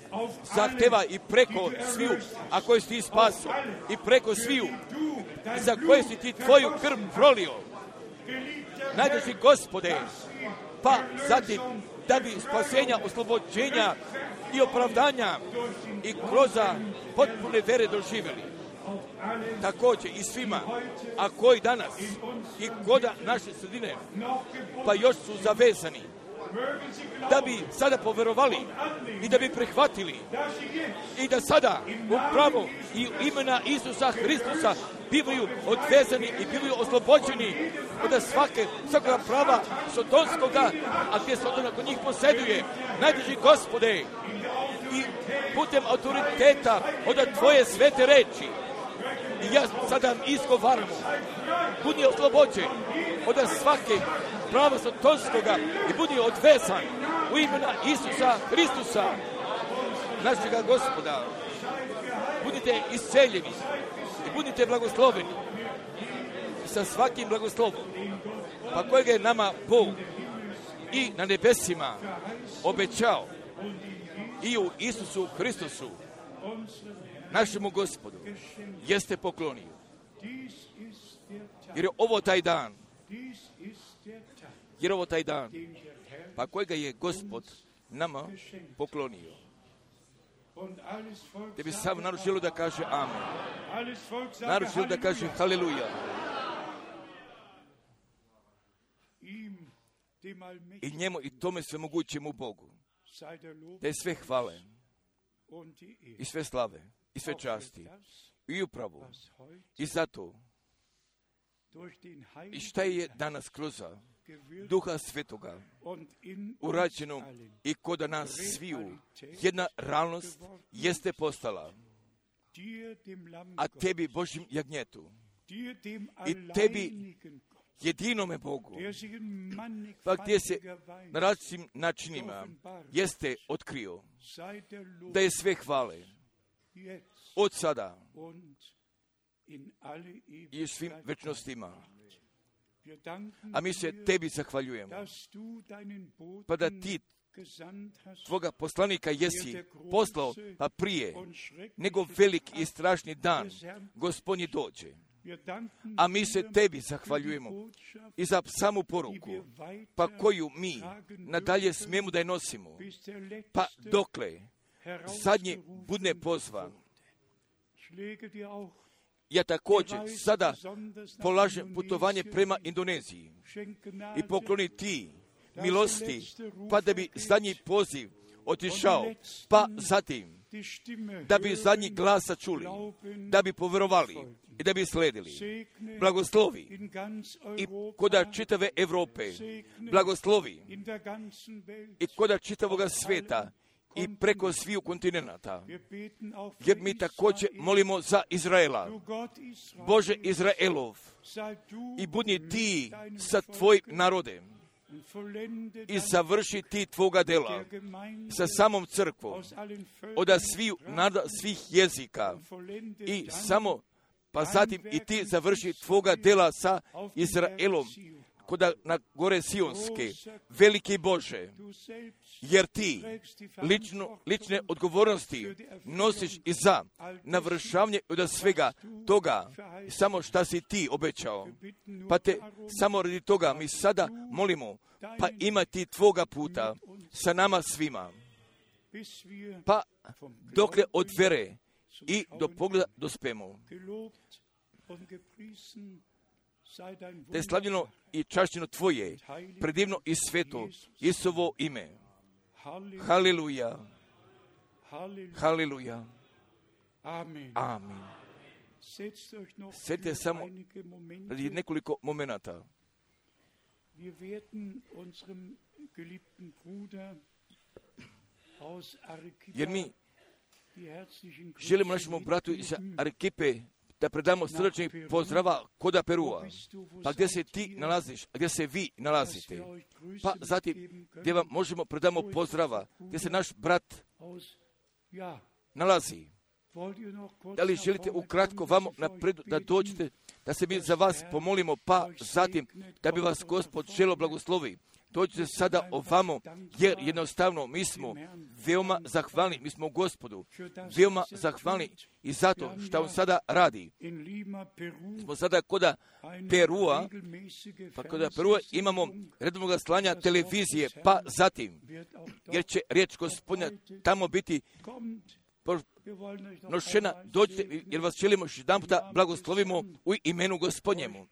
zahteva i preko sviju, a koji si ti spaso, i preko sviju, za koje si ti tvoju krv prolio. Najduži gospode, pa zatim da bi spasenja, oslobođenja i opravdanja i kroza potpune vere doživjeli. Također i svima, a koji danas i koda naše sredine, pa još su zavezani, da bi sada poverovali i da bi prihvatili i da sada upravo i imena Isusa Hristusa bivaju odvezani i bivaju oslobođeni od svake, svakoga prava sotonskoga, a gdje se kod njih posjeduje. Najduži gospode, i putem autoriteta od tvoje svete reči, i ja sada izgovaramo, budi oslobođen od svake prava sotonskoga i budi odvezan u imena Isusa Hristusa, našega gospoda. Budite isceljeni budite blagosloveni sa svakim blagoslovom, pa kojeg je nama Bog i na nebesima obećao? I u Isusu Hristusu, našemu gospodu, jeste poklonio. Jer je ovo taj dan, jer ovo taj dan, pa kojega je gospod nama poklonio. Te bi sam naručilo da kaže amen. Naručilo da kaže haleluja. I njemu i tome sve mogućemu Bogu. Da je sve hvale i sve slave i sve časti i upravo i zato i šta je danas kroz Duha Svetoga urađeno i kod nas sviju. Jedna realnost jeste postala. A tebi Božim jagnjetu i tebi jedinome Bogu, pa gdje se na različitim načinima jeste otkrio. Da je sve hvale. Od sada i u svim večnostima. A mi se tebi zahvaljujemo, pa da ti tvoga poslanika jesi poslao, pa prije nego velik i strašni dan gospodnji dođe. A mi se tebi zahvaljujemo i za samu poruku, pa koju mi nadalje smijemo da je nosimo, pa dokle zadnji bude pozvan. Ja također sada polažem putovanje prema Indoneziji i pokloni ti milosti, pa da bi zadnji poziv otišao, pa zatim da bi zadnji glasa čuli, da bi povjerovali i da bi sledili. Blagoslovi i koda čitave Evrope, blagoslovi i koda čitavoga svijeta i preko sviju kontinenta. Jer mi također molimo za Izraela. Bože Izraelov, i budni ti sa tvojim narodem. i završi ti tvoga dela sa samom crkvom od sviju naroda, svih jezika. I samo pa zatim i ti završi tvoga dela sa Izraelom Koda na gore Sionske, veliki Bože, jer ti lično, lične odgovornosti nosiš i za navršavanje od svega toga, samo šta si ti obećao. Pa te samo radi toga mi sada molimo, pa ima ti tvoga puta sa nama svima, pa dokle od vere i do pogleda dospemo. Dein Te slavljeno i čašćeno Tvoje, predivno i sveto, Isuvo ime. Halleluja. haleluja, Amen. noch Sjetite samo. Radi nekoliko momenata. Jer mi želimo našemu bratu iz mitgeben. Da predamo srčni pozdrava koda Perua. Pa gdje se ti nalaziš, a gdje se vi nalazite. Pa zatim gdje vam možemo predamo pozdrava, gdje se naš brat nalazi. Da li želite ukratko vamo napredu da dođete, da se mi za vas pomolimo, pa zatim da bi vas gospod želo blagoslovi. Dođite sada ovamo, jer jednostavno mi smo veoma zahvalni, mi smo gospodu veoma zahvalni i zato što on sada radi. Smo sada koda Perua, pa koda Perua imamo redovnog slanja televizije, pa zatim, jer će riječ gospodina tamo biti einmal dođite, jer vas želimo još jedan puta blagoslovimo u imenu gospodnjemu.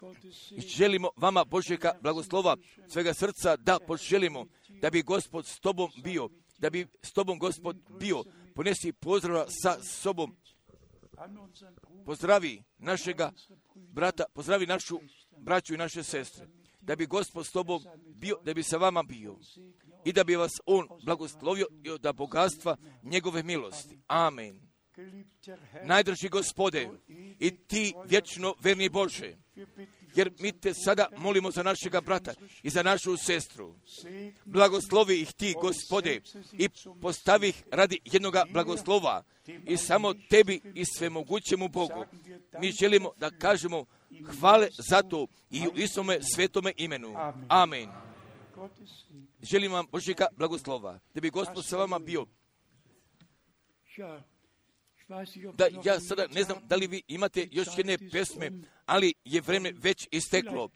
I želimo vama Božjega blagoslova svega srca da poželimo da bi gospod s tobom bio, da bi s tobom gospod bio. Ponesi pozdrava sa sobom. Pozdravi našega brata, pozdravi našu braću i naše sestre. Da bi gospod s tobom bio, da bi sa vama bio. I da bi vas on blagoslovio i od bogatstva njegove milosti. Amen. Najdrži gospode i ti vječno verni Bože, jer mi te sada molimo za našega brata i za našu sestru. Blagoslovi ih ti, gospode, i postavi ih radi jednoga blagoslova i samo tebi i svemogućemu Bogu. Mi želimo da kažemo hvale za to i u istome svetome imenu. Amen. Želim vam Božjega blagoslova, da bi gospod sa vama bio. Da ja sada ne znam da li vi imate još jedne pesme, ali je vreme već isteklo.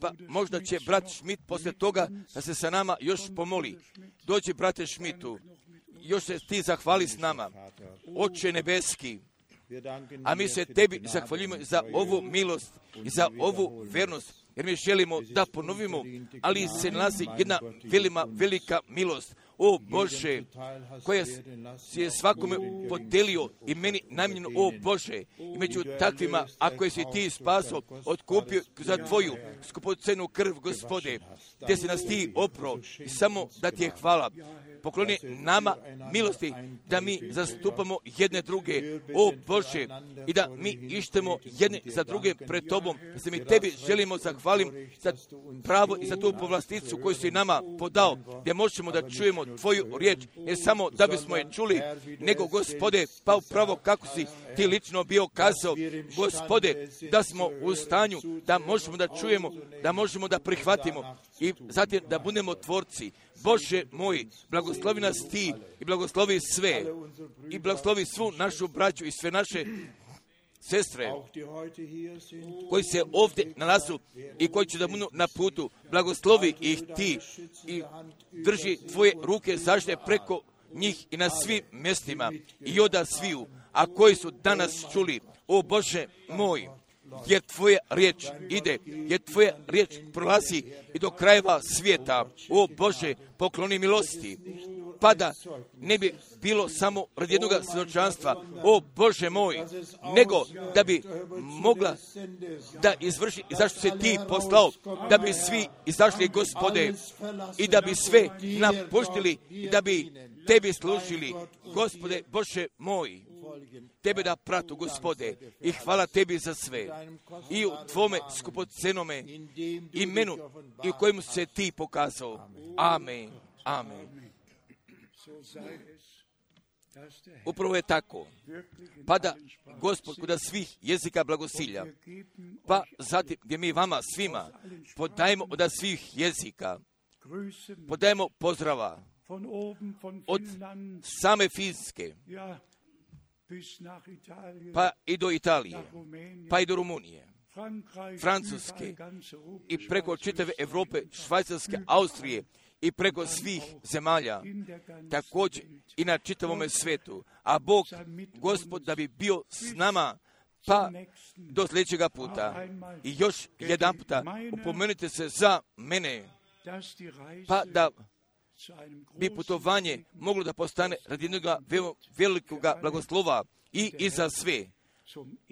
Pa možda će brat Schmidt posle toga da se sa nama još pomoli. Dođi, brate Schmidtu, još se ti zahvali s nama. Oče nebeski, a mi se tebi zahvaljujemo za ovu milost i za ovu vernost, jer mi želimo da ponovimo, ali se nalazi jedna velima, velika milost. O Bože, koja si je svakome podelio i meni namjeno, o Bože, i među takvima, ako je si ti spaso, otkupio za tvoju skupocenu krv, gospode, gdje si nas ti opro i samo da ti je hvala. Pokloni nama milosti da mi zastupamo jedne druge, o Bože, i da mi ištemo jedne za druge pred Tobom, da se mi Tebi želimo zahvalim za pravo i za tu povlasticu koju si nama podao, gdje možemo da čujemo Tvoju riječ, ne samo da bismo je čuli, nego, Gospode, pa upravo kako si Ti lično bio kazao, Gospode, da smo u stanju da možemo da čujemo, da možemo da prihvatimo i zatim da budemo tvorci. Bože moj, blagoslovi nas Ti i blagoslovi sve. I blagoslovi svu našu braću i sve naše sestre koji se ovdje nalazu i koji će da budu na putu, blagoslovi ih ti i drži tvoje ruke zaštite preko njih i na svim mjestima i oda sviju, a koji su danas čuli, o Bože moj, jer tvoja riječ ide, jer tvoja riječ prolazi i do krajeva svijeta. O Bože, pokloni milosti. Pa da ne bi bilo samo radi jednog svjedočanstva, o Bože moj, nego da bi mogla da izvrši, zašto se ti poslao, da bi svi izašli gospode i da bi sve napuštili i da bi tebi služili, gospode Bože moj tebe da pratu, gospode, i hvala tebi za sve. I u tvome skupocenome imenu i u kojemu se ti pokazao. Amen. Amen. Upravo je tako. Pa da Gospod kuda svih jezika blagosilja, pa zatim gdje mi vama svima podajemo od svih jezika, podajemo pozdrava od same Finske, pa i do Italije, pa i do Rumunije, Francuske i preko čitave Europe, Švajcarske, Austrije i preko svih zemalja, također i na čitavome svetu. A Bog, Gospod, da bi bio s nama, pa do sljedećega puta. I još jedan puta upomenite se za mene, pa da bi putovanje moglo da postane radi jednog velikog blagoslova i iza sve,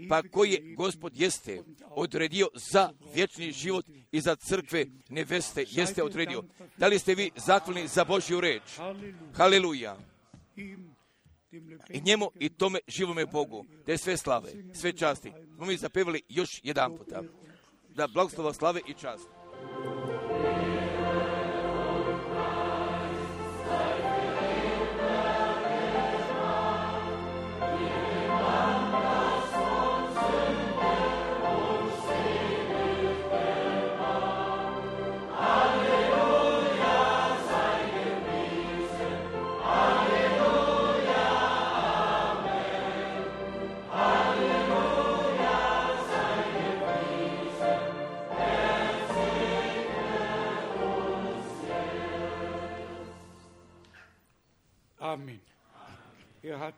pa koje gospod jeste odredio za vječni život i za crkve neveste jeste odredio. Da li ste vi zahvalni za Božju reč? Haleluja! I njemu i tome živome Bogu, je sve slave, sve časti. Smo mi zapevali još jedan puta. Da blagoslova slave i čast.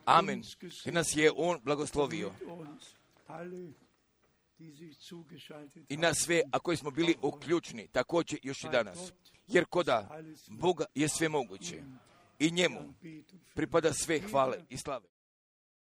Amen. I nas je On blagoslovio. I na sve, a koji smo bili uključni, također još i danas. Jer koda Boga je sve moguće. I njemu pripada sve hvale i slave.